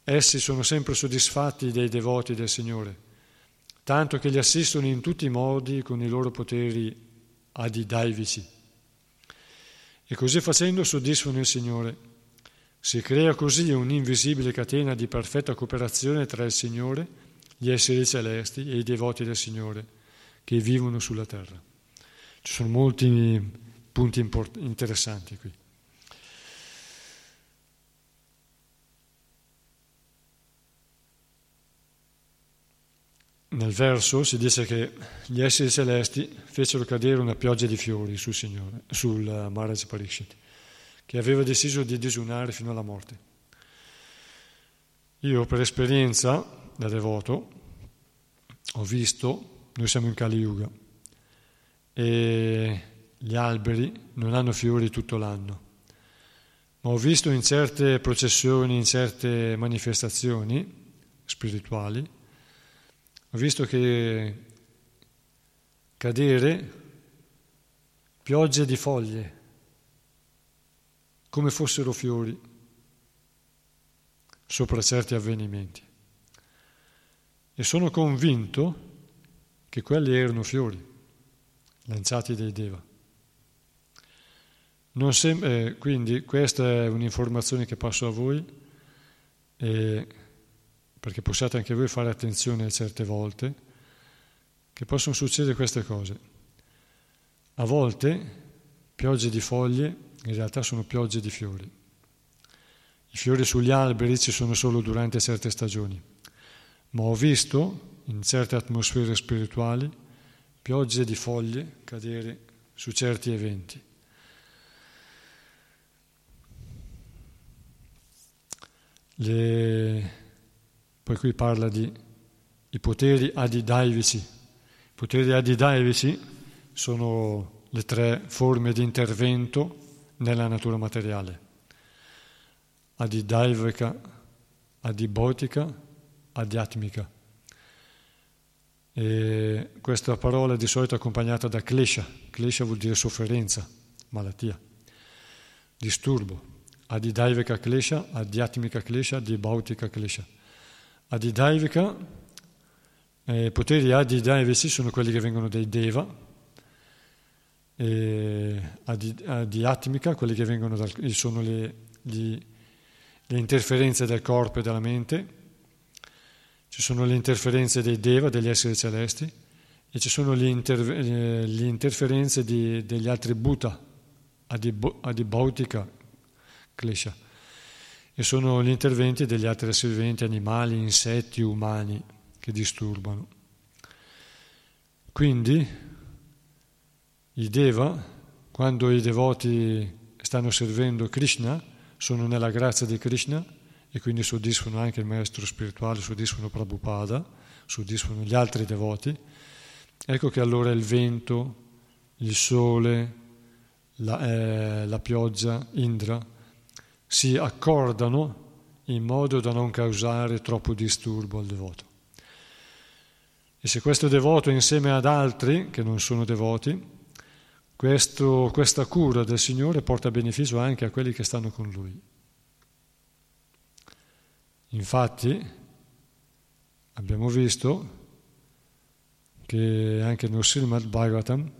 Essi sono sempre soddisfatti dei devoti del Signore, tanto che li assistono in tutti i modi con i loro poteri adidaivici. E così facendo soddisfano il Signore. Si crea così un'invisibile catena di perfetta cooperazione tra il Signore, gli esseri celesti e i devoti del Signore che vivono sulla terra. Ci sono molti punti interessanti qui. Nel verso si dice che gli esseri celesti fecero cadere una pioggia di fiori sul, Signore, sul Maharaj Parikshit, che aveva deciso di disunare fino alla morte. Io per esperienza da devoto ho visto, noi siamo in Kali Yuga, e gli alberi non hanno fiori tutto l'anno, ma ho visto in certe processioni, in certe manifestazioni spirituali, ho visto che cadere piogge di foglie come fossero fiori sopra certi avvenimenti. E sono convinto che quelli erano fiori lanciati dai Deva. Sem- eh, quindi questa è un'informazione che passo a voi. E perché possiate anche voi fare attenzione certe volte, che possono succedere queste cose. A volte piogge di foglie in realtà sono piogge di fiori. I fiori sugli alberi ci sono solo durante certe stagioni, ma ho visto in certe atmosfere spirituali piogge di foglie cadere su certi eventi. Le poi qui parla di i poteri adidaivici. I poteri adidaivici sono le tre forme di intervento nella natura materiale. Adidaivika, adibautica, adiatmica. E questa parola è di solito accompagnata da klesha. Klesha vuol dire sofferenza, malattia, disturbo. Adidaivika klesha, adiatmica klesha, adibautica klesha. Adidaivika, eh, poteri adidaivici sono quelli che vengono dai Deva, e adiatmica, quelli che vengono dal, sono le, gli, le interferenze del corpo e della mente, ci sono le interferenze dei Deva, degli esseri celesti, e ci sono le, inter, eh, le interferenze di, degli altri Bhuta, adibautica, klesha e sono gli interventi degli altri esseri viventi, animali, insetti, umani che disturbano. Quindi i Deva, quando i devoti stanno servendo Krishna, sono nella grazia di Krishna e quindi soddisfano anche il maestro spirituale, soddisfano Prabhupada, soddisfano gli altri devoti. Ecco che allora il vento, il sole, la, eh, la pioggia, Indra, si accordano in modo da non causare troppo disturbo al devoto. E se questo devoto insieme ad altri che non sono devoti, questo, questa cura del Signore porta beneficio anche a quelli che stanno con Lui. Infatti abbiamo visto che anche nel Srimad Bhagavatam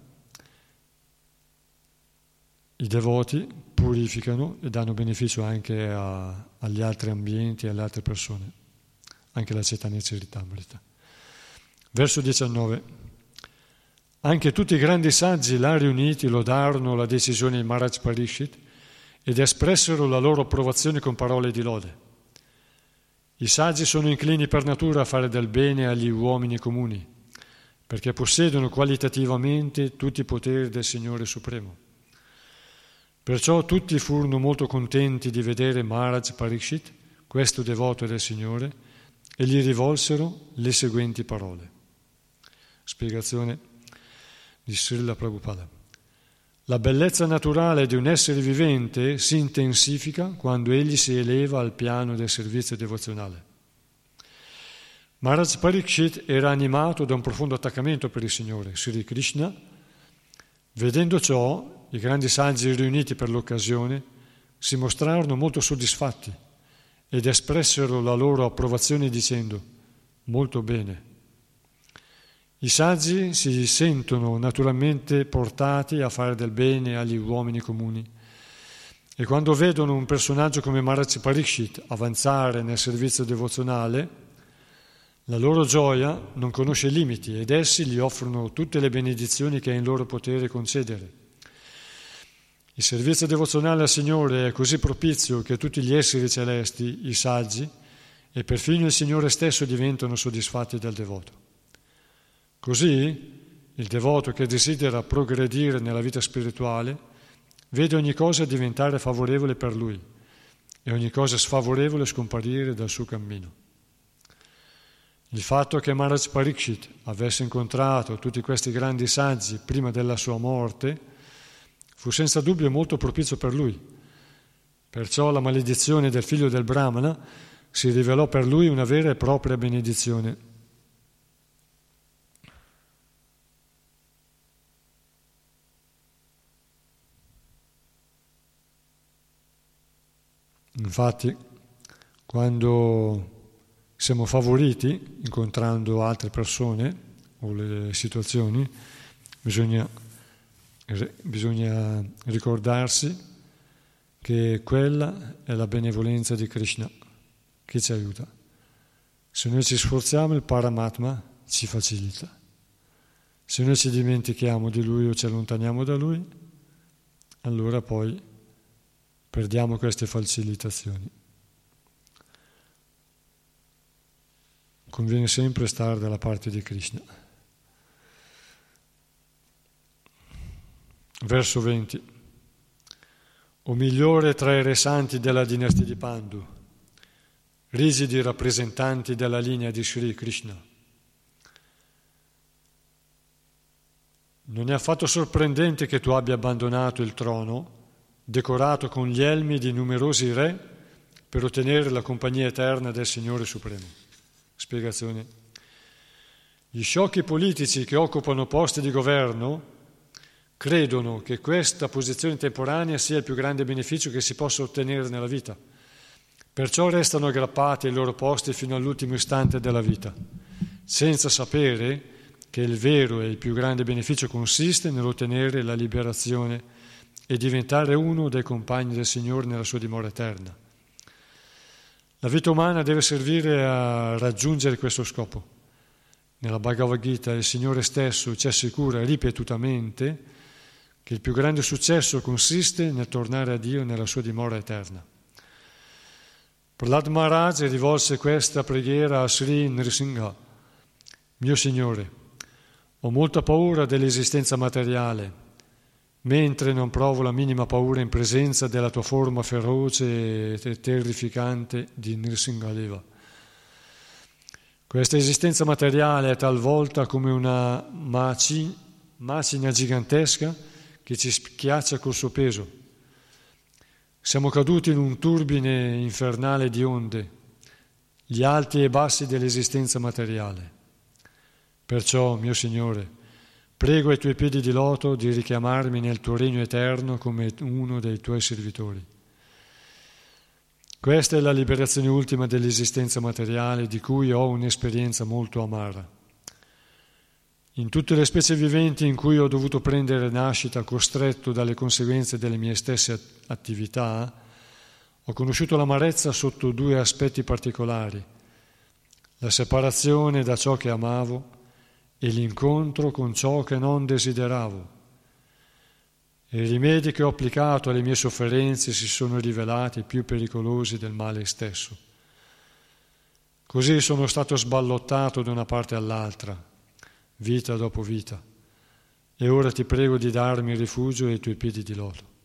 i devoti purificano e danno beneficio anche a, agli altri ambienti e alle altre persone, anche la Chaitanya Charitamrita. Verso 19. Anche tutti i grandi saggi là riuniti lodarono la decisione di Maharaj Parishit ed espressero la loro approvazione con parole di lode. I saggi sono inclini per natura a fare del bene agli uomini comuni, perché possiedono qualitativamente tutti i poteri del Signore Supremo. Perciò tutti furono molto contenti di vedere Maharaj Parikshit, questo devoto del Signore, e gli rivolsero le seguenti parole. Spiegazione di Srila Prabhupada. La bellezza naturale di un essere vivente si intensifica quando egli si eleva al piano del servizio devozionale. Maharaj Parikshit era animato da un profondo attaccamento per il Signore, Sri Krishna. Vedendo ciò, i grandi saggi riuniti per l'occasione si mostrarono molto soddisfatti ed espressero la loro approvazione dicendo molto bene. I saggi si sentono naturalmente portati a fare del bene agli uomini comuni e quando vedono un personaggio come Maharaj Parikshit avanzare nel servizio devozionale, la loro gioia non conosce limiti ed essi gli offrono tutte le benedizioni che è in loro potere concedere. Il servizio devozionale al Signore è così propizio che tutti gli esseri celesti, i saggi e perfino il Signore stesso diventano soddisfatti del devoto. Così il devoto che desidera progredire nella vita spirituale vede ogni cosa diventare favorevole per lui e ogni cosa sfavorevole scomparire dal suo cammino. Il fatto che Maharaj Parikshit avesse incontrato tutti questi grandi saggi prima della sua morte fu senza dubbio molto propizio per lui. Perciò la maledizione del figlio del Brahmana si rivelò per lui una vera e propria benedizione. Infatti, quando siamo favoriti incontrando altre persone o le situazioni, bisogna bisogna ricordarsi che quella è la benevolenza di Krishna che ci aiuta. Se noi ci sforziamo, il Paramatma ci facilita. Se noi ci dimentichiamo di Lui o ci allontaniamo da Lui, allora poi perdiamo queste facilitazioni. Conviene sempre stare dalla parte di Krishna. Verso 20. O migliore tra i re santi della dinastia di Pandu, rigidi rappresentanti della linea di Sri Krishna. Non è affatto sorprendente che tu abbia abbandonato il trono, decorato con gli elmi di numerosi re, per ottenere la compagnia eterna del Signore Supremo. Spiegazione. Gli sciocchi politici che occupano posti di governo credono che questa posizione temporanea sia il più grande beneficio che si possa ottenere nella vita. Perciò restano aggrappati ai loro posti fino all'ultimo istante della vita, senza sapere che il vero e il più grande beneficio consiste nell'ottenere la liberazione e diventare uno dei compagni del Signore nella sua dimora eterna. La vita umana deve servire a raggiungere questo scopo. Nella Bhagavad Gita il Signore stesso ci assicura ripetutamente che il più grande successo consiste nel tornare a Dio nella sua dimora eterna. Prahlad Maharaj rivolse questa preghiera a Sri Nrsimha, mio Signore, ho molta paura dell'esistenza materiale, mentre non provo la minima paura in presenza della tua forma feroce e terrificante di Nrsimhaleva. Questa esistenza materiale è talvolta come una macina gigantesca che ci schiaccia col suo peso. Siamo caduti in un turbine infernale di onde, gli alti e bassi dell'esistenza materiale. Perciò, mio Signore, prego ai tuoi piedi di loto di richiamarmi nel tuo regno eterno come uno dei tuoi servitori. Questa è la liberazione ultima dell'esistenza materiale di cui ho un'esperienza molto amara. In tutte le specie viventi in cui ho dovuto prendere nascita costretto dalle conseguenze delle mie stesse attività, ho conosciuto l'amarezza sotto due aspetti particolari, la separazione da ciò che amavo e l'incontro con ciò che non desideravo. I rimedi che ho applicato alle mie sofferenze si sono rivelati più pericolosi del male stesso. Così sono stato sballottato da una parte all'altra vita dopo vita. E ora ti prego di darmi rifugio ai tuoi piedi di loto.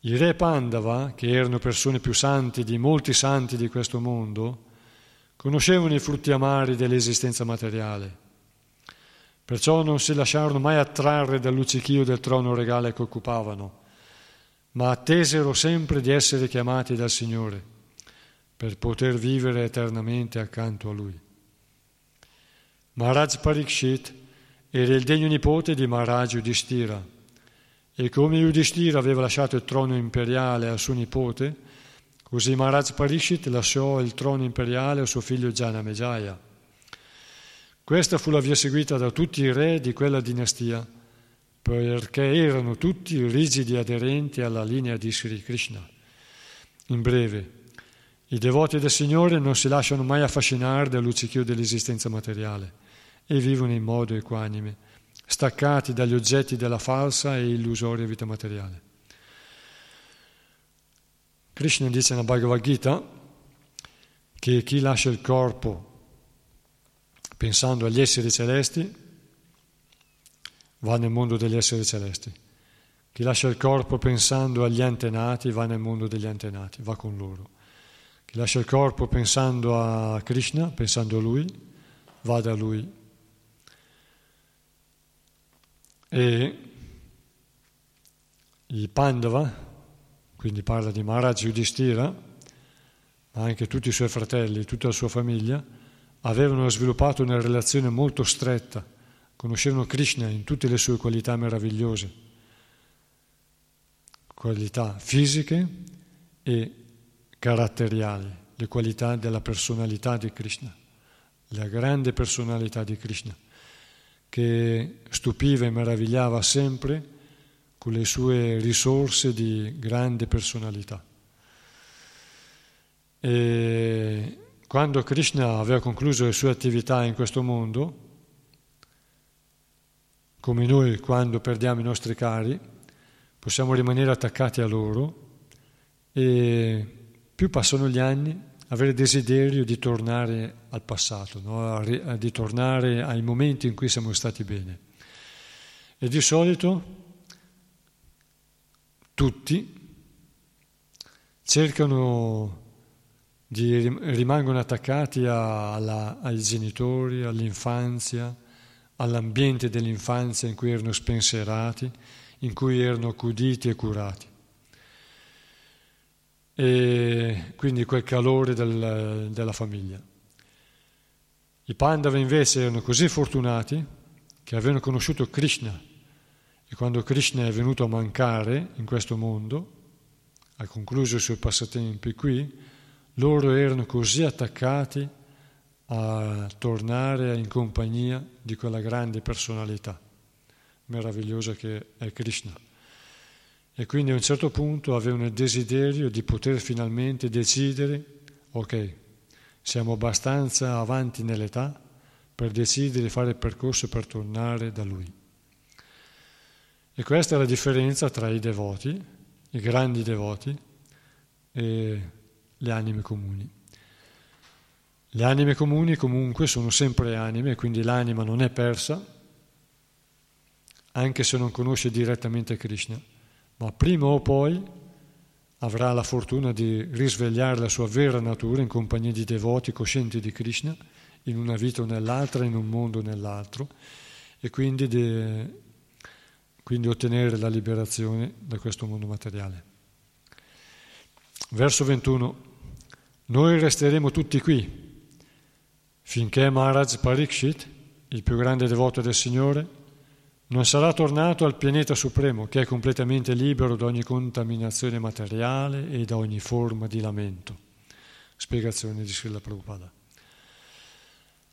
I re Pandava, che erano persone più santi di molti santi di questo mondo, conoscevano i frutti amari dell'esistenza materiale. Perciò non si lasciarono mai attrarre dal luccichio del trono regale che occupavano, ma attesero sempre di essere chiamati dal Signore per poter vivere eternamente accanto a Lui. Maharaj Parikshit era il degno nipote di Maharaj Yudhishthira e come Yudhishthira aveva lasciato il trono imperiale al suo nipote, così Maharaj Parishit lasciò il trono imperiale al suo figlio Janamejaya. Questa fu la via seguita da tutti i re di quella dinastia, perché erano tutti rigidi aderenti alla linea di Sri Krishna. In breve, i devoti del Signore non si lasciano mai affascinare dal luccichio dell'esistenza materiale e vivono in modo equanime staccati dagli oggetti della falsa e illusoria vita materiale. Krishna dice nella Bhagavad Gita che chi lascia il corpo pensando agli esseri celesti va nel mondo degli esseri celesti. Chi lascia il corpo pensando agli antenati va nel mondo degli antenati, va con loro. Chi lascia il corpo pensando a Krishna, pensando a lui, va da lui e i Pandava, quindi parla di Maharaj Yudhishthira, ma anche tutti i suoi fratelli, tutta la sua famiglia, avevano sviluppato una relazione molto stretta, conoscevano Krishna in tutte le sue qualità meravigliose, qualità fisiche e caratteriali, le qualità della personalità di Krishna, la grande personalità di Krishna che stupiva e meravigliava sempre con le sue risorse di grande personalità. E quando Krishna aveva concluso le sue attività in questo mondo, come noi quando perdiamo i nostri cari, possiamo rimanere attaccati a loro e più passano gli anni avere desiderio di tornare al passato, no? di tornare ai momenti in cui siamo stati bene. E di solito tutti cercano di rimangono attaccati alla, ai genitori, all'infanzia, all'ambiente dell'infanzia in cui erano spensierati, in cui erano accuditi e curati e quindi quel calore del, della famiglia. I Pandava invece erano così fortunati che avevano conosciuto Krishna e quando Krishna è venuto a mancare in questo mondo, ha concluso i suoi passatempi qui, loro erano così attaccati a tornare in compagnia di quella grande personalità meravigliosa che è Krishna. E quindi a un certo punto avevano il desiderio di poter finalmente decidere, ok, siamo abbastanza avanti nell'età per decidere di fare il percorso per tornare da Lui. E questa è la differenza tra i devoti, i grandi devoti, e le anime comuni. Le anime comuni comunque sono sempre anime, quindi l'anima non è persa, anche se non conosce direttamente Krishna ma prima o poi avrà la fortuna di risvegliare la sua vera natura in compagnia di devoti coscienti di Krishna, in una vita o nell'altra, in un mondo o nell'altro, e quindi, di, quindi ottenere la liberazione da questo mondo materiale. Verso 21. Noi resteremo tutti qui finché Maharaj Parikshit, il più grande devoto del Signore, non sarà tornato al pianeta supremo che è completamente libero da ogni contaminazione materiale e da ogni forma di lamento. Spiegazione di Srila Prabhupada.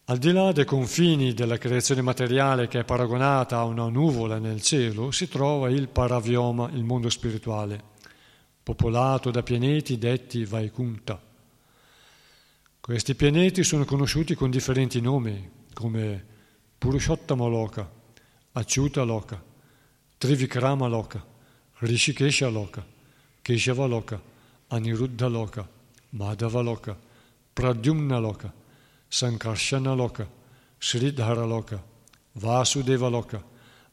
Al di là dei confini della creazione materiale che è paragonata a una nuvola nel cielo, si trova il Paravioma, il mondo spirituale, popolato da pianeti detti Vaikunta. Questi pianeti sono conosciuti con differenti nomi, come Purushottama Loka, Achyuta Loka, Trivikrama Loka, Rishikesha Loka, Keshava Loka, Aniruddha Loka, Madhava Loka, Pradyumna Loka, Sankarshana Loka, Sridhara Loka, Vasudeva Loka,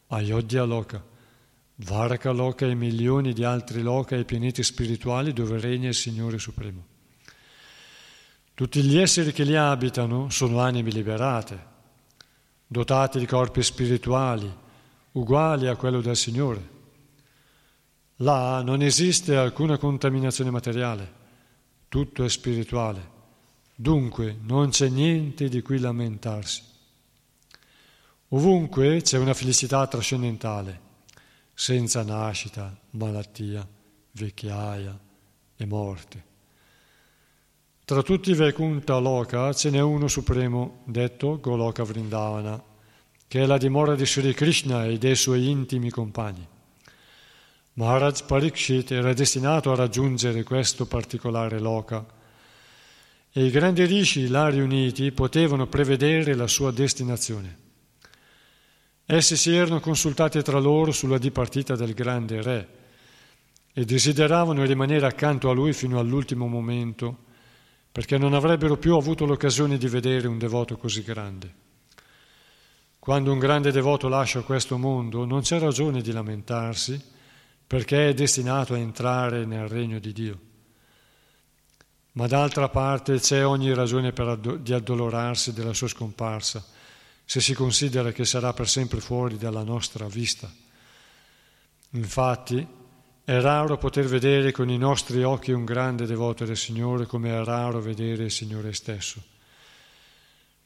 Ayodhya Loka, Varaka Loka e milioni di altri Loka e pianeti spirituali dove regna il Signore Supremo. Tutti gli esseri che li abitano sono anime liberate, dotati di corpi spirituali, uguali a quello del Signore. Là non esiste alcuna contaminazione materiale, tutto è spirituale, dunque non c'è niente di cui lamentarsi. Ovunque c'è una felicità trascendentale senza nascita, malattia, vecchiaia e morte. Tra tutti i Vaikuntha Loka ce n'è uno supremo, detto Goloka Vrindavana, che è la dimora di Sri Krishna e dei suoi intimi compagni. Maharaj Parikshit era destinato a raggiungere questo particolare Loka e i grandi rishi là riuniti potevano prevedere la sua destinazione. Essi si erano consultati tra loro sulla dipartita del grande re e desideravano rimanere accanto a lui fino all'ultimo momento, perché non avrebbero più avuto l'occasione di vedere un devoto così grande. Quando un grande devoto lascia questo mondo non c'è ragione di lamentarsi, perché è destinato a entrare nel regno di Dio. Ma d'altra parte c'è ogni ragione addol- di addolorarsi della sua scomparsa se si considera che sarà per sempre fuori dalla nostra vista. Infatti, è raro poter vedere con i nostri occhi un grande devoto del Signore come è raro vedere il Signore stesso.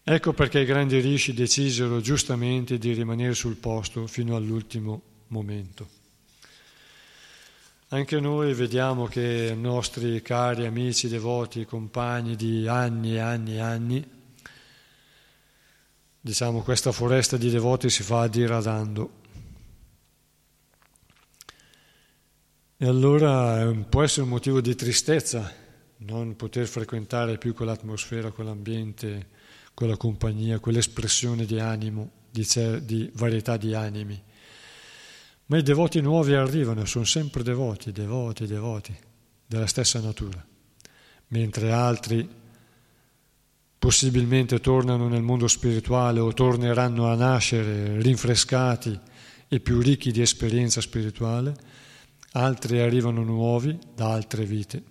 Ecco perché i grandi rishi decisero giustamente di rimanere sul posto fino all'ultimo momento. Anche noi vediamo che nostri cari amici devoti, compagni di anni e anni e anni, diciamo, questa foresta di devoti si fa diradando. E allora può essere un motivo di tristezza non poter frequentare più quell'atmosfera, quell'ambiente, quella compagnia, quell'espressione di animo, di, di varietà di animi. Ma i devoti nuovi arrivano sono sempre devoti, devoti, devoti, della stessa natura, mentre altri possibilmente tornano nel mondo spirituale o torneranno a nascere rinfrescati e più ricchi di esperienza spirituale, altri arrivano nuovi da altre vite,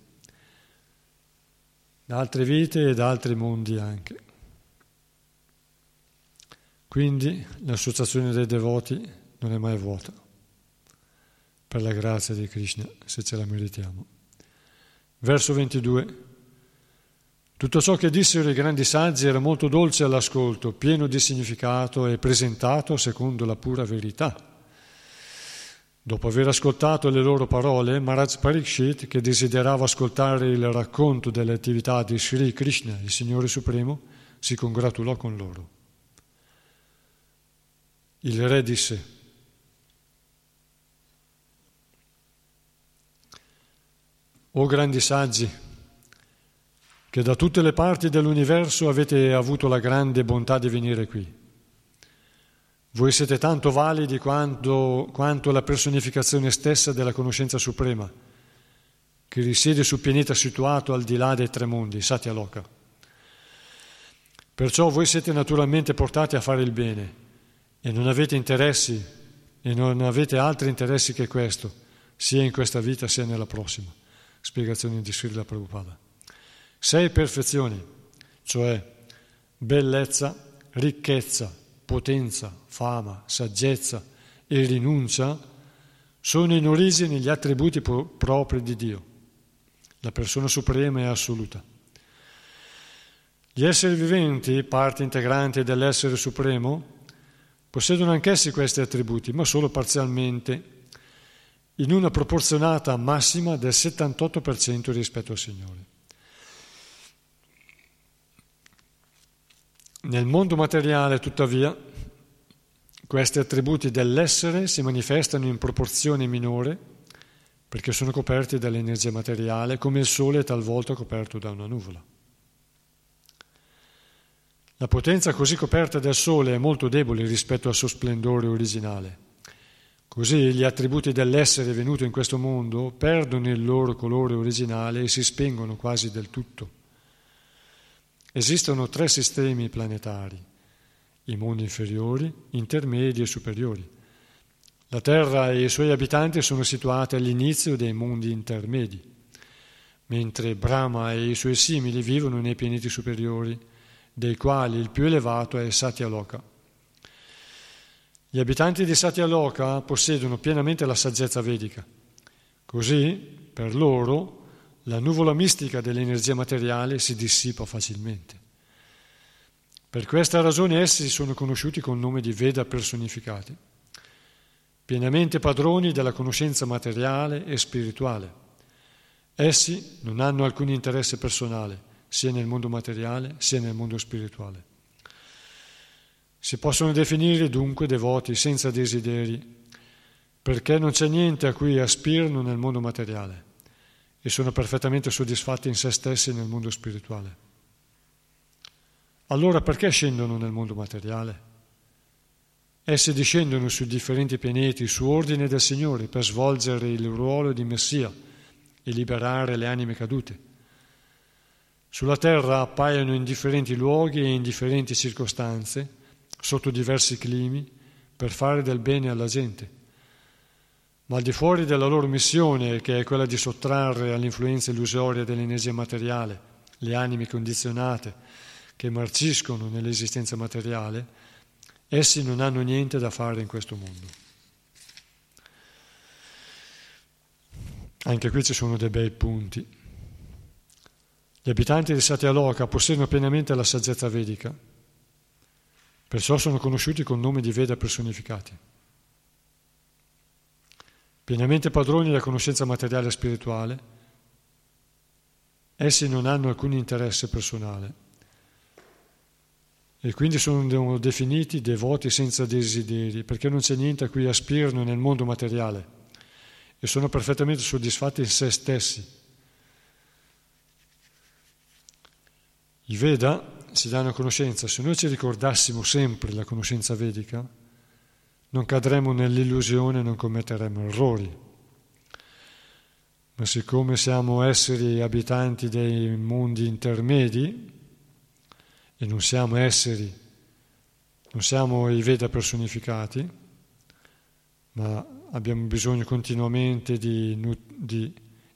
da altre vite e da altri mondi anche. Quindi l'associazione dei devoti non è mai vuota, per la grazia di Krishna, se ce la meritiamo. Verso 22. Tutto ciò che dissero i grandi saggi era molto dolce all'ascolto, pieno di significato e presentato secondo la pura verità. Dopo aver ascoltato le loro parole, Maharaj Parikshit, che desiderava ascoltare il racconto delle attività di Sri Krishna, il Signore Supremo, si congratulò con loro. Il re disse, O grandi saggi, che da tutte le parti dell'universo avete avuto la grande bontà di venire qui. Voi siete tanto validi quanto, quanto la personificazione stessa della conoscenza suprema, che risiede sul pianeta situato al di là dei tre mondi, Satya Loka. Perciò voi siete naturalmente portati a fare il bene e non avete interessi e non avete altri interessi che questo, sia in questa vita sia nella prossima. Spiegazione di Srila Prabhupada. Sei perfezioni, cioè bellezza, ricchezza, potenza, fama, saggezza e rinuncia, sono in origine gli attributi propri di Dio. La persona suprema e assoluta. Gli esseri viventi, parte integrante dell'essere supremo, possiedono anch'essi questi attributi, ma solo parzialmente, in una proporzionata massima del 78% rispetto al Signore. Nel mondo materiale, tuttavia, questi attributi dell'essere si manifestano in proporzione minore perché sono coperti dall'energia materiale, come il Sole è talvolta coperto da una nuvola. La potenza così coperta del Sole è molto debole rispetto al suo splendore originale. Così gli attributi dell'essere venuto in questo mondo perdono il loro colore originale e si spengono quasi del tutto. Esistono tre sistemi planetari, i mondi inferiori, intermedi e superiori. La Terra e i suoi abitanti sono situati all'inizio dei mondi intermedi, mentre Brahma e i suoi simili vivono nei pianeti superiori, dei quali il più elevato è Satyaloka. Gli abitanti di Satyaloka possiedono pienamente la saggezza vedica. Così, per loro, la nuvola mistica dell'energia materiale si dissipa facilmente. Per questa ragione essi sono conosciuti con il nome di Veda personificati, pienamente padroni della conoscenza materiale e spirituale. Essi non hanno alcun interesse personale, sia nel mondo materiale sia nel mondo spirituale. Si possono definire dunque devoti senza desideri, perché non c'è niente a cui aspirano nel mondo materiale e sono perfettamente soddisfatti in se stessi nel mondo spirituale. Allora perché scendono nel mondo materiale? Essi discendono sui differenti pianeti su ordine del Signore per svolgere il ruolo di Messia e liberare le anime cadute. Sulla terra appaiono in differenti luoghi e in differenti circostanze, sotto diversi climi, per fare del bene alla gente ma al di fuori della loro missione, che è quella di sottrarre all'influenza illusoria dell'energia materiale le anime condizionate che marciscono nell'esistenza materiale, essi non hanno niente da fare in questo mondo. Anche qui ci sono dei bei punti. Gli abitanti di Satyaloka possiedono pienamente la saggezza vedica, perciò sono conosciuti con nome di Veda personificati pienamente padroni della conoscenza materiale e spirituale, essi non hanno alcun interesse personale e quindi sono definiti devoti senza desideri, perché non c'è niente a cui aspirano nel mondo materiale e sono perfettamente soddisfatti in se stessi. I Veda si danno conoscenza, se noi ci ricordassimo sempre la conoscenza vedica, non cadremo nell'illusione, non commetteremo errori. Ma siccome siamo esseri abitanti dei mondi intermedi e non siamo esseri, non siamo i Veda personificati, ma abbiamo bisogno continuamente di, di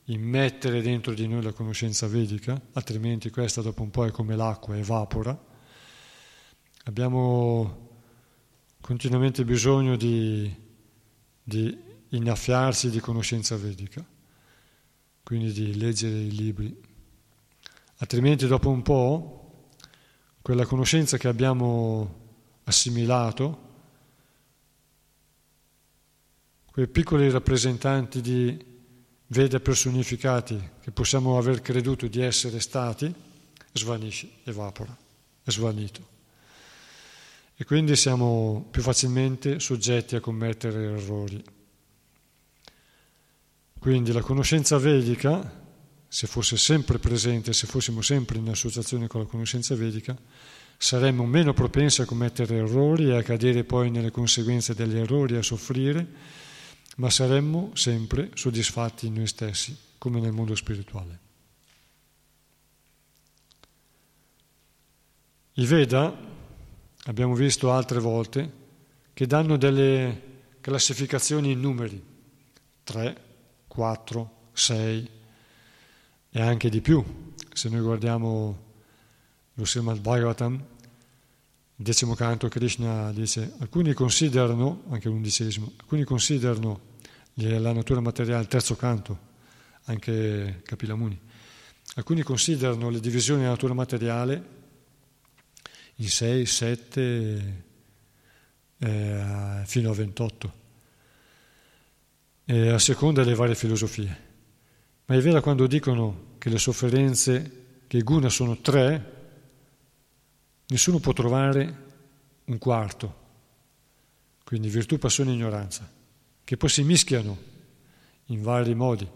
immettere dentro di noi la conoscenza vedica, altrimenti questa dopo un po' è come l'acqua, evapora. Abbiamo continuamente bisogno di, di innaffiarsi di conoscenza vedica, quindi di leggere i libri. Altrimenti dopo un po' quella conoscenza che abbiamo assimilato, quei piccoli rappresentanti di Veda personificati che possiamo aver creduto di essere stati, svanisce, evapora, è svanito e quindi siamo più facilmente soggetti a commettere errori. Quindi la conoscenza vedica, se fosse sempre presente, se fossimo sempre in associazione con la conoscenza vedica, saremmo meno propensi a commettere errori e a cadere poi nelle conseguenze degli errori a soffrire, ma saremmo sempre soddisfatti in noi stessi, come nel mondo spirituale. I Veda abbiamo visto altre volte, che danno delle classificazioni in numeri, 3, 4, 6 e anche di più. Se noi guardiamo lo Srimad Bhagavatam, il decimo canto Krishna dice, alcuni considerano, anche l'undicesimo, alcuni considerano la natura materiale, il terzo canto, anche Kapilamuni, alcuni considerano le divisioni della natura materiale in 6, 7 eh, fino a 28, e a seconda delle varie filosofie. Ma è vero quando dicono che le sofferenze, che i guna sono tre, nessuno può trovare un quarto, quindi virtù, passione e ignoranza, che poi si mischiano in vari modi,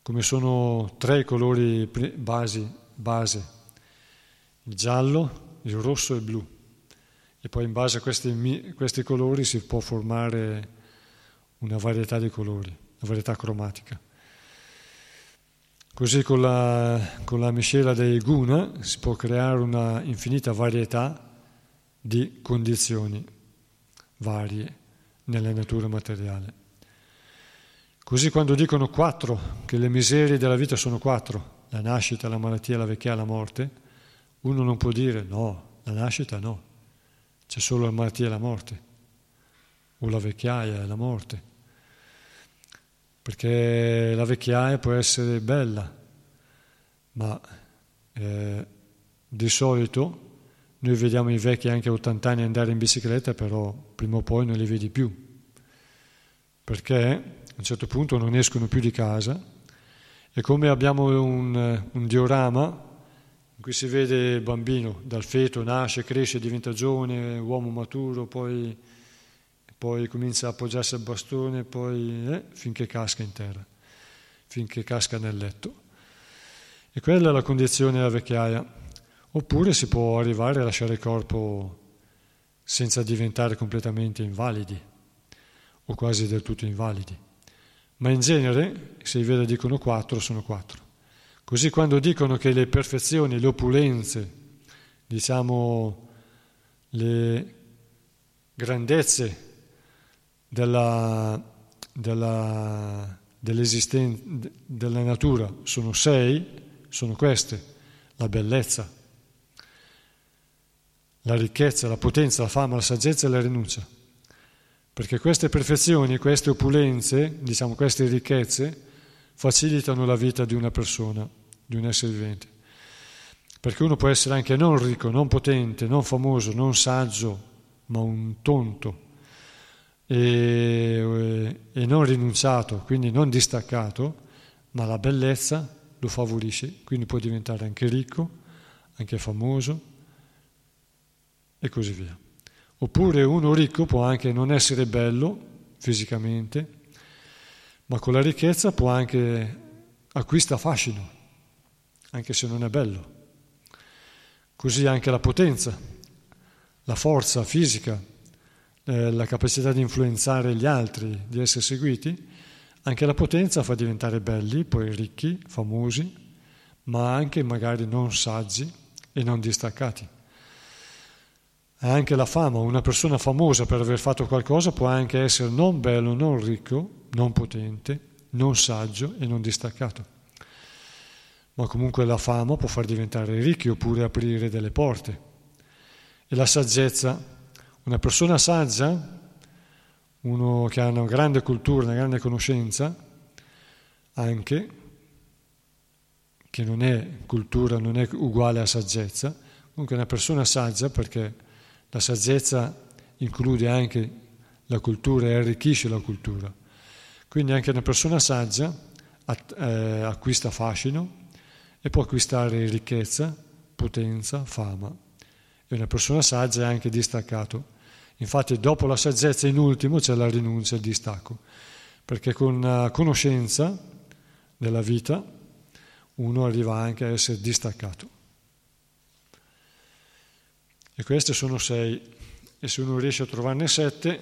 come sono tre colori basi, base, il giallo, il rosso e il blu. E poi in base a questi, questi colori si può formare una varietà di colori, una varietà cromatica. Così con la, con la miscela dei guna si può creare una infinita varietà di condizioni varie, nella natura materiale. Così quando dicono quattro, che le miserie della vita sono quattro, la nascita, la malattia, la vecchiaia, la morte, uno non può dire no, la nascita no, c'è solo la malattia e la morte, o la vecchiaia e la morte, perché la vecchiaia può essere bella, ma eh, di solito noi vediamo i vecchi anche a 80 anni andare in bicicletta, però prima o poi non li vedi più, perché a un certo punto non escono più di casa e come abbiamo un, un diorama in cui si vede il bambino dal feto, nasce, cresce, diventa giovane, uomo maturo, poi, poi comincia a appoggiarsi al bastone, poi eh, finché casca in terra, finché casca nel letto. E quella è la condizione della vecchiaia. Oppure si può arrivare a lasciare il corpo senza diventare completamente invalidi o quasi del tutto invalidi ma in genere, se i Veda dicono quattro, sono quattro. Così quando dicono che le perfezioni, le opulenze, diciamo le grandezze della, della, della natura sono sei, sono queste, la bellezza, la ricchezza, la potenza, la fama, la saggezza e la rinuncia. Perché queste perfezioni, queste opulenze, diciamo queste ricchezze, facilitano la vita di una persona, di un essere vivente. Perché uno può essere anche non ricco, non potente, non famoso, non saggio, ma un tonto e, e non rinunciato, quindi non distaccato, ma la bellezza lo favorisce, quindi può diventare anche ricco, anche famoso e così via. Oppure uno ricco può anche non essere bello fisicamente, ma con la ricchezza può anche acquista fascino, anche se non è bello. Così anche la potenza, la forza fisica, eh, la capacità di influenzare gli altri, di essere seguiti, anche la potenza fa diventare belli, poi ricchi, famosi, ma anche magari non saggi e non distaccati anche la fama, una persona famosa per aver fatto qualcosa può anche essere non bello, non ricco, non potente, non saggio e non distaccato. Ma comunque la fama può far diventare ricchi oppure aprire delle porte. E la saggezza, una persona saggia, uno che ha una grande cultura, una grande conoscenza, anche, che non è cultura, non è uguale a saggezza, comunque una persona saggia perché la saggezza include anche la cultura e arricchisce la cultura. Quindi anche una persona saggia eh, acquista fascino e può acquistare ricchezza, potenza, fama. E una persona saggia è anche distaccato. Infatti dopo la saggezza in ultimo c'è la rinuncia il distacco, perché con la conoscenza della vita uno arriva anche a essere distaccato. E queste sono sei, e se uno riesce a trovarne sette,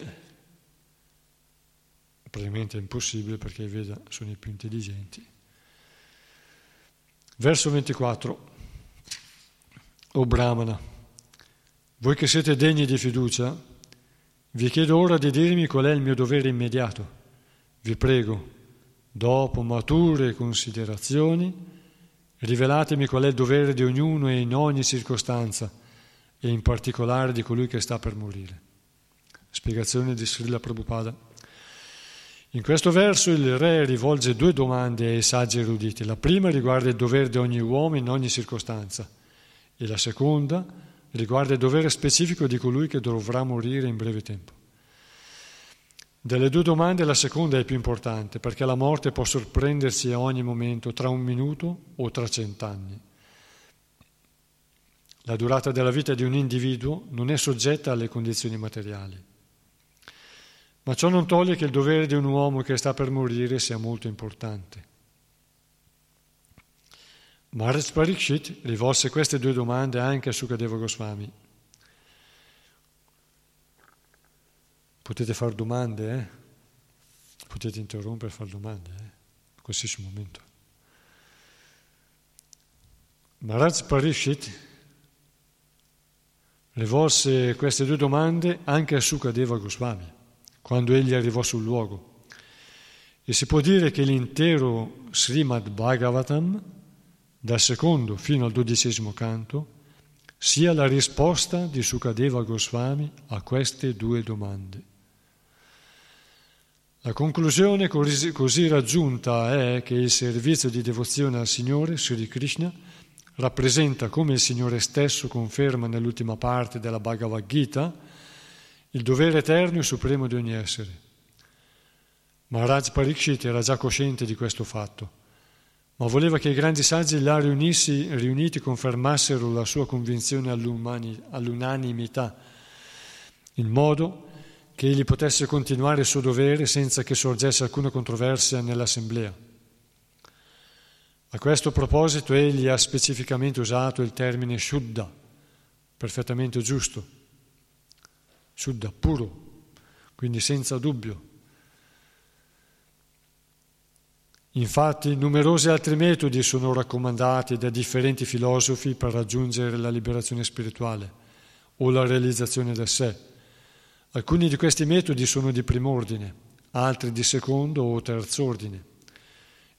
praticamente è impossibile perché Veda sono i più intelligenti. Verso 24. O Brahmana, voi che siete degni di fiducia, vi chiedo ora di dirmi qual è il mio dovere immediato. Vi prego, dopo mature considerazioni, rivelatemi qual è il dovere di ognuno e in ogni circostanza e in particolare di colui che sta per morire. Spiegazione di Srila Prabhupada. In questo verso il re rivolge due domande ai saggi eruditi. La prima riguarda il dovere di ogni uomo in ogni circostanza e la seconda riguarda il dovere specifico di colui che dovrà morire in breve tempo. Delle due domande la seconda è più importante perché la morte può sorprendersi a ogni momento, tra un minuto o tra cent'anni. La durata della vita di un individuo non è soggetta alle condizioni materiali. Ma ciò non toglie che il dovere di un uomo che sta per morire sia molto importante. Maharaj Parikshit rivolse queste due domande anche a Sukadeva Goswami. Potete fare domande, eh? Potete interrompere e fare domande, eh? Qualsiasi momento. Maharaj Parikshit rivolse queste due domande anche a Sukadeva Goswami, quando egli arrivò sul luogo. E si può dire che l'intero Srimad Bhagavatam, dal secondo fino al dodicesimo canto, sia la risposta di Sukadeva Goswami a queste due domande. La conclusione così raggiunta è che il servizio di devozione al Signore, Sri Krishna, rappresenta, come il Signore stesso conferma nell'ultima parte della Bhagavad Gita, il dovere eterno e supremo di ogni essere. Maharaj Parikshit era già cosciente di questo fatto, ma voleva che i grandi saggi là riunissi, riuniti confermassero la sua convinzione all'unanimità, in modo che egli potesse continuare il suo dovere senza che sorgesse alcuna controversia nell'assemblea. A questo proposito egli ha specificamente usato il termine Shuddha, perfettamente giusto, Shuddha, puro, quindi senza dubbio. Infatti numerosi altri metodi sono raccomandati da differenti filosofi per raggiungere la liberazione spirituale o la realizzazione del sé Alcuni di questi metodi sono di primo ordine, altri di secondo o terzo ordine.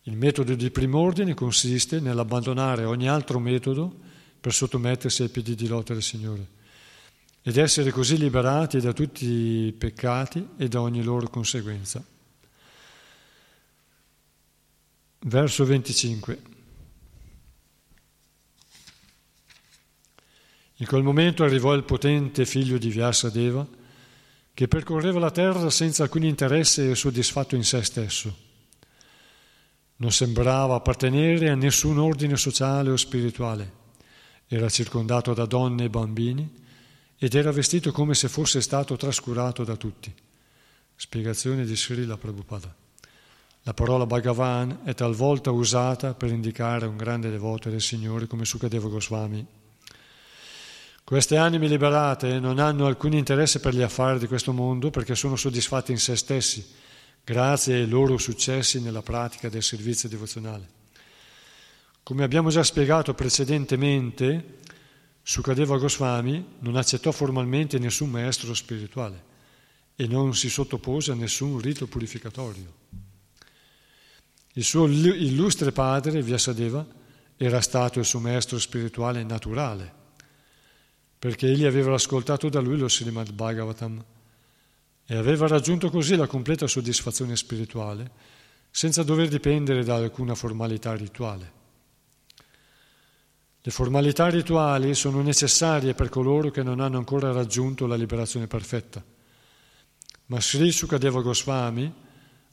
Il metodo di primo ordine consiste nell'abbandonare ogni altro metodo per sottomettersi ai piedi di lotta del Signore ed essere così liberati da tutti i peccati e da ogni loro conseguenza. Verso 25. In quel momento arrivò il potente figlio di Vyasadeva, che percorreva la terra senza alcun interesse e soddisfatto in se stesso. Non sembrava appartenere a nessun ordine sociale o spirituale. Era circondato da donne e bambini ed era vestito come se fosse stato trascurato da tutti. Spiegazione di Srila Prabhupada. La parola Bhagavan è talvolta usata per indicare un grande devoto del Signore come Sukadeva Goswami queste anime liberate non hanno alcun interesse per gli affari di questo mondo perché sono soddisfatti in se stessi, grazie ai loro successi nella pratica del servizio devozionale. Come abbiamo già spiegato precedentemente, Sukadeva Goswami non accettò formalmente nessun maestro spirituale e non si sottopose a nessun rito purificatorio. Il suo illustre padre, Vyasadeva, era stato il suo maestro spirituale naturale perché egli aveva ascoltato da lui lo Srimad Bhagavatam e aveva raggiunto così la completa soddisfazione spirituale senza dover dipendere da alcuna formalità rituale. Le formalità rituali sono necessarie per coloro che non hanno ancora raggiunto la liberazione perfetta, ma Sri Sukadeva Goswami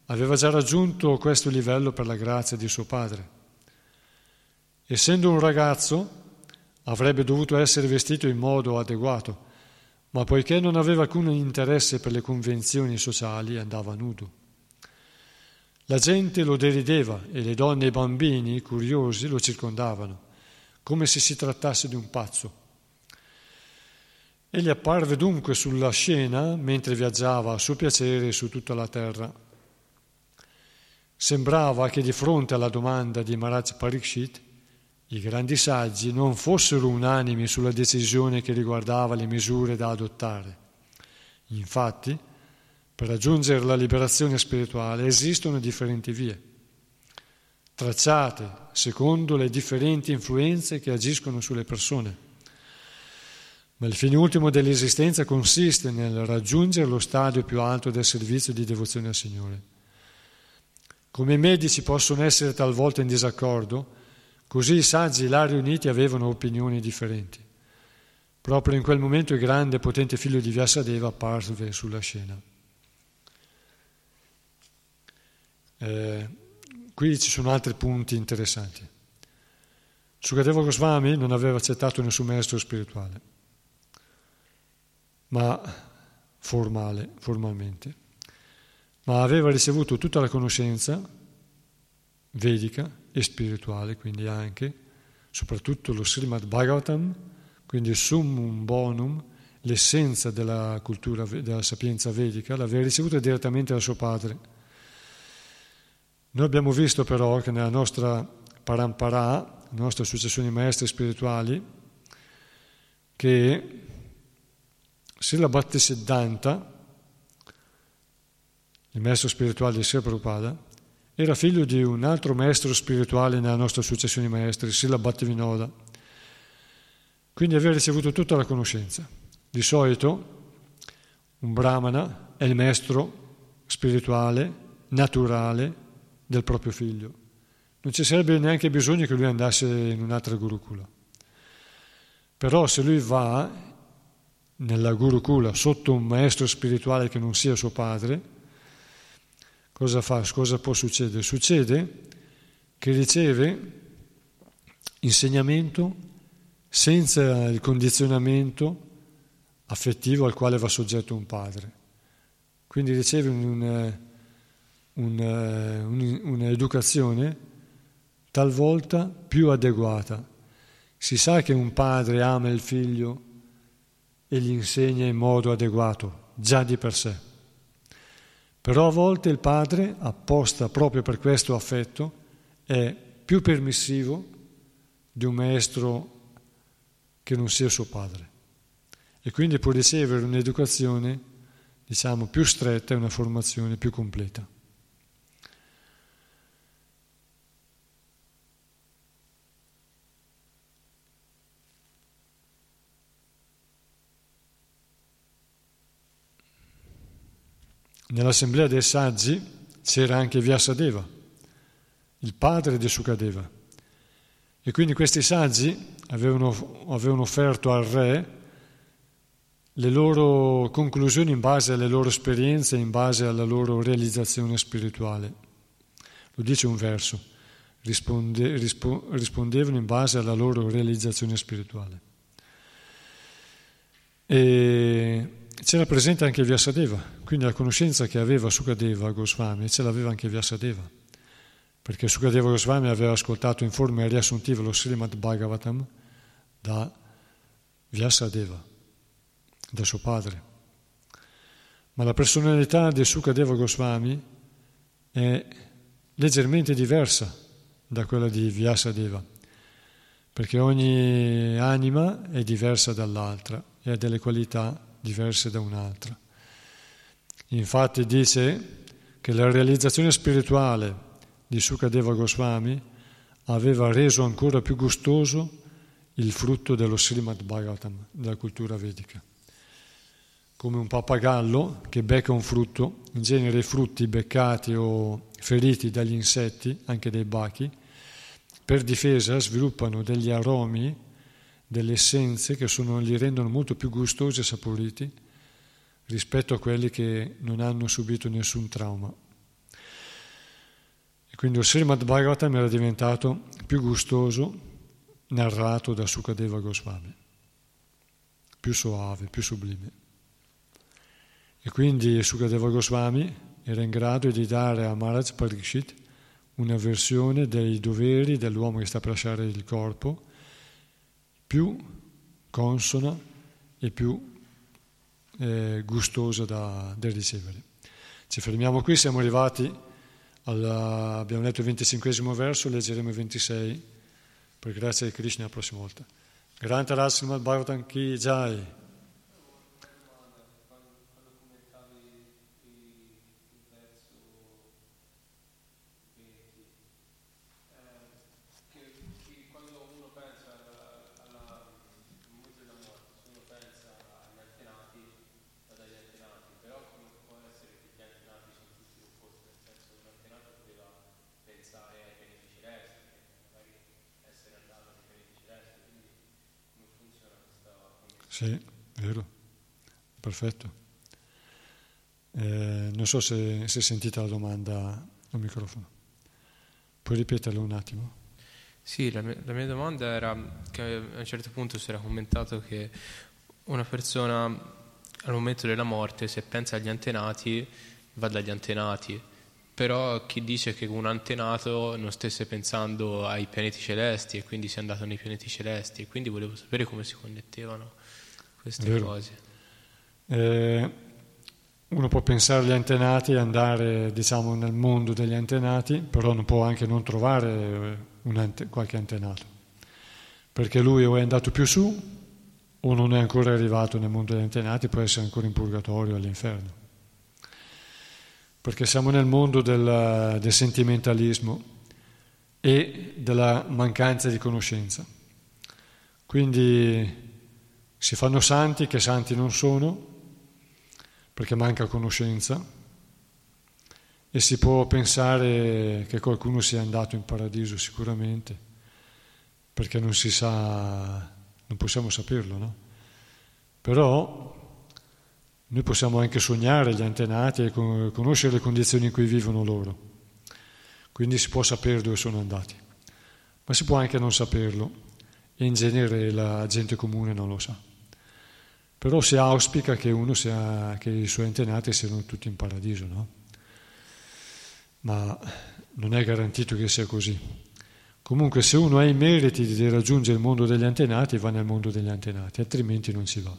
aveva già raggiunto questo livello per la grazia di suo padre. Essendo un ragazzo, Avrebbe dovuto essere vestito in modo adeguato, ma poiché non aveva alcun interesse per le convenzioni sociali, andava nudo. La gente lo derideva e le donne e i bambini, curiosi, lo circondavano, come se si trattasse di un pazzo. Egli apparve dunque sulla scena mentre viaggiava a suo piacere su tutta la terra. Sembrava che di fronte alla domanda di Maharaj Parikshit i grandi saggi non fossero unanimi sulla decisione che riguardava le misure da adottare. Infatti, per raggiungere la liberazione spirituale esistono differenti vie, tracciate secondo le differenti influenze che agiscono sulle persone. Ma il fine ultimo dell'esistenza consiste nel raggiungere lo stadio più alto del servizio di devozione al Signore. Come i medici possono essere talvolta in disaccordo, Così i saggi là riuniti avevano opinioni differenti. Proprio in quel momento il grande e potente figlio di Vyasadeva apparve sulla scena. Eh, qui ci sono altri punti interessanti. Sukadeva Goswami non aveva accettato nessun maestro spirituale, ma formale, formalmente, ma aveva ricevuto tutta la conoscenza vedica e spirituale, quindi anche, soprattutto lo Srimad Bhagavatam, quindi il summum bonum, l'essenza della cultura, della sapienza vedica, l'aveva ricevuta direttamente dal suo padre. Noi abbiamo visto però che nella nostra parampara, la nostra successione di maestri spirituali, che Srila Bhaktisiddhanta il maestro spirituale di Sri Prabhupada, era figlio di un altro maestro spirituale nella nostra successione di maestri, Srila Bhattivinoda. Quindi aveva ricevuto tutta la conoscenza. Di solito un brahmana è il maestro spirituale, naturale del proprio figlio. Non ci sarebbe neanche bisogno che lui andasse in un'altra gurukula. Però se lui va nella gurukula sotto un maestro spirituale che non sia suo padre, cosa fa? Cosa può succedere? Succede che riceve insegnamento senza il condizionamento affettivo al quale va soggetto un padre. Quindi riceve un, un, un, un'educazione talvolta più adeguata. Si sa che un padre ama il figlio e gli insegna in modo adeguato, già di per sé. Però a volte il padre, apposta proprio per questo affetto, è più permissivo di un maestro che non sia suo padre e quindi può ricevere un'educazione, diciamo, più stretta e una formazione più completa. Nell'assemblea dei saggi c'era anche Vyasadeva, il padre di Sukadeva. E quindi questi saggi avevano, avevano offerto al re le loro conclusioni in base alle loro esperienze, in base alla loro realizzazione spirituale. Lo dice un verso, risponde, rispo, rispondevano in base alla loro realizzazione spirituale. E c'era presente anche Vyasadeva, quindi la conoscenza che aveva Sukadeva Goswami ce l'aveva anche Vyasadeva, perché Sukadeva Goswami aveva ascoltato in forma riassuntiva lo Srimad Bhagavatam da Vyasadeva, da suo padre. Ma la personalità di Sukadeva Goswami è leggermente diversa da quella di Vyasadeva, perché ogni anima è diversa dall'altra e ha delle qualità diverse da un'altra. Infatti dice che la realizzazione spirituale di Sukadeva Goswami aveva reso ancora più gustoso il frutto dello Srimad Bhagavatam, della cultura vedica. Come un pappagallo che becca un frutto, in genere i frutti beccati o feriti dagli insetti, anche dai bachi, per difesa sviluppano degli aromi delle essenze che sono, li rendono molto più gustosi e saporiti rispetto a quelli che non hanno subito nessun trauma. E quindi il Srimad Bhagavatam era diventato più gustoso narrato da Sukadeva Goswami, più soave, più sublime. E quindi Sukadeva Goswami era in grado di dare a Maharaj Parikshit una versione dei doveri dell'uomo che sta per lasciare il corpo più consona e più eh, gustosa da, da, ricevere. Ci fermiamo qui, siamo arrivati, alla, abbiamo letto il 25 verso, leggeremo il 26, per grazia di Krishna la prossima volta. Granta Rasimad Bhagavatam Ki Jai. Sì, vero, perfetto. Eh, non so se, se sentita la domanda al microfono. Puoi ripeterlo un attimo? Sì, la mia, la mia, domanda era che a un certo punto si era commentato che una persona al momento della morte, se pensa agli antenati, va dagli antenati, però chi dice che un antenato non stesse pensando ai pianeti celesti e quindi sia andato nei pianeti celesti, e quindi volevo sapere come si connettevano queste Vero. cose. Eh, uno può pensare agli antenati e andare diciamo, nel mondo degli antenati, però non può anche non trovare ante- qualche antenato, perché lui o è andato più su o non è ancora arrivato nel mondo degli antenati, può essere ancora in purgatorio all'inferno. perché siamo nel mondo del, del sentimentalismo e della mancanza di conoscenza. Quindi si fanno santi che santi non sono, perché manca conoscenza, e si può pensare che qualcuno sia andato in paradiso sicuramente, perché non si sa, non possiamo saperlo, no? Però noi possiamo anche sognare gli antenati e conoscere le condizioni in cui vivono loro. Quindi si può sapere dove sono andati, ma si può anche non saperlo e in genere la gente comune non lo sa. Però si auspica che sia, che i suoi antenati siano tutti in paradiso, no? Ma non è garantito che sia così. Comunque se uno ha i meriti di raggiungere il mondo degli antenati, va nel mondo degli antenati, altrimenti non si va.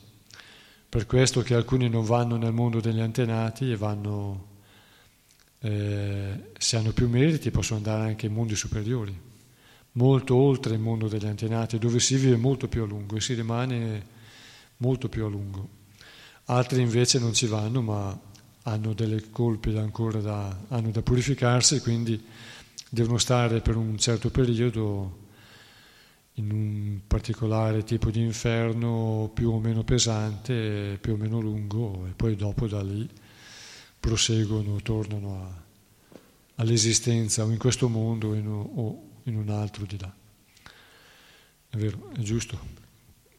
Per questo che alcuni non vanno nel mondo degli antenati e vanno, eh, se hanno più meriti, possono andare anche in mondi superiori, molto oltre il mondo degli antenati, dove si vive molto più a lungo e si rimane molto più a lungo. Altri invece non ci vanno, ma hanno delle colpe ancora da, hanno da purificarsi, quindi devono stare per un certo periodo in un particolare tipo di inferno più o meno pesante, più o meno lungo, e poi dopo da lì proseguono, tornano a, all'esistenza o in questo mondo o in, o in un altro di là. È vero, è giusto,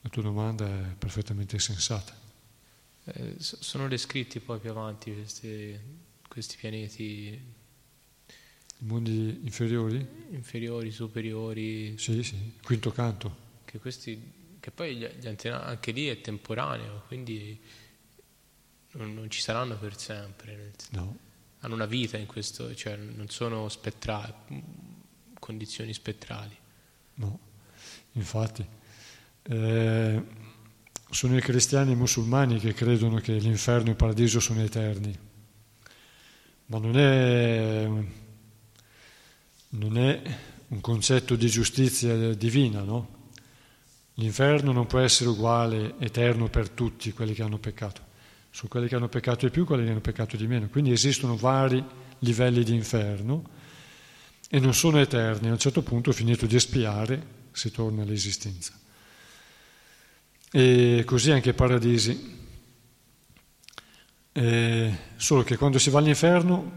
la tua domanda è perfettamente sensata. Eh, sono descritti poi più avanti questi, questi pianeti mondi inferiori? Inferiori, superiori. Sì, sì, quinto canto. Che, questi, che poi gli, gli antenati, anche lì è temporaneo, quindi non, non ci saranno per sempre. No. Hanno una vita in questo, cioè non sono spettrali, condizioni spettrali. No, infatti. Eh, sono i cristiani e i musulmani che credono che l'inferno e il paradiso sono eterni, ma non è non è un concetto di giustizia divina, no? L'inferno non può essere uguale, eterno per tutti quelli che hanno peccato. Su quelli che hanno peccato di più, quelli che hanno peccato di meno. Quindi esistono vari livelli di inferno e non sono eterni. A un certo punto, finito di espiare, si torna all'esistenza. E così anche i paradisi. Eh, solo che quando si va all'inferno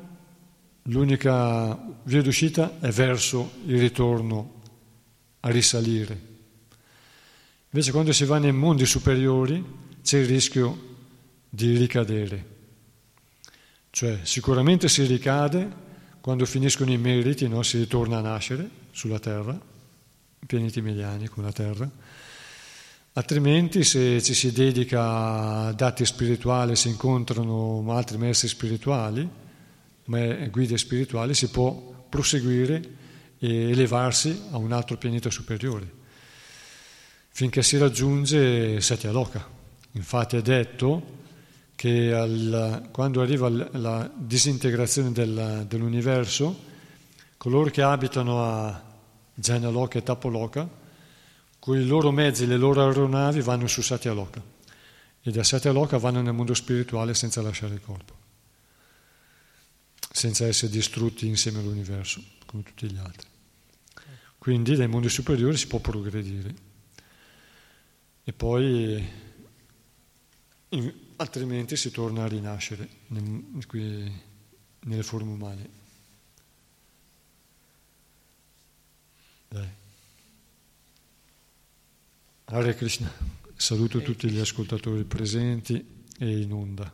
l'unica via d'uscita è verso il ritorno a risalire. Invece quando si va nei mondi superiori c'è il rischio di ricadere. Cioè sicuramente si ricade quando finiscono i meriti, no? si ritorna a nascere sulla terra, pianeti mediani con la terra, altrimenti se ci si dedica a dati spirituali, si incontrano altri maestri spirituali, guide spirituali, si può proseguire e elevarsi a un altro pianeta superiore, finché si raggiunge Satya Loka. Infatti è detto che al, quando arriva la disintegrazione del, dell'universo, coloro che abitano a Jana Loka e Tapoloka, con i loro mezzi, le loro aeronavi vanno su Satya Loka e da Satya Loka vanno nel mondo spirituale senza lasciare il corpo senza essere distrutti insieme all'universo, come tutti gli altri. Quindi dai mondi superiori si può progredire e poi in, altrimenti si torna a rinascere nel, qui, nelle forme umane. Dai. Hare Krishna, saluto tutti gli ascoltatori presenti e in onda.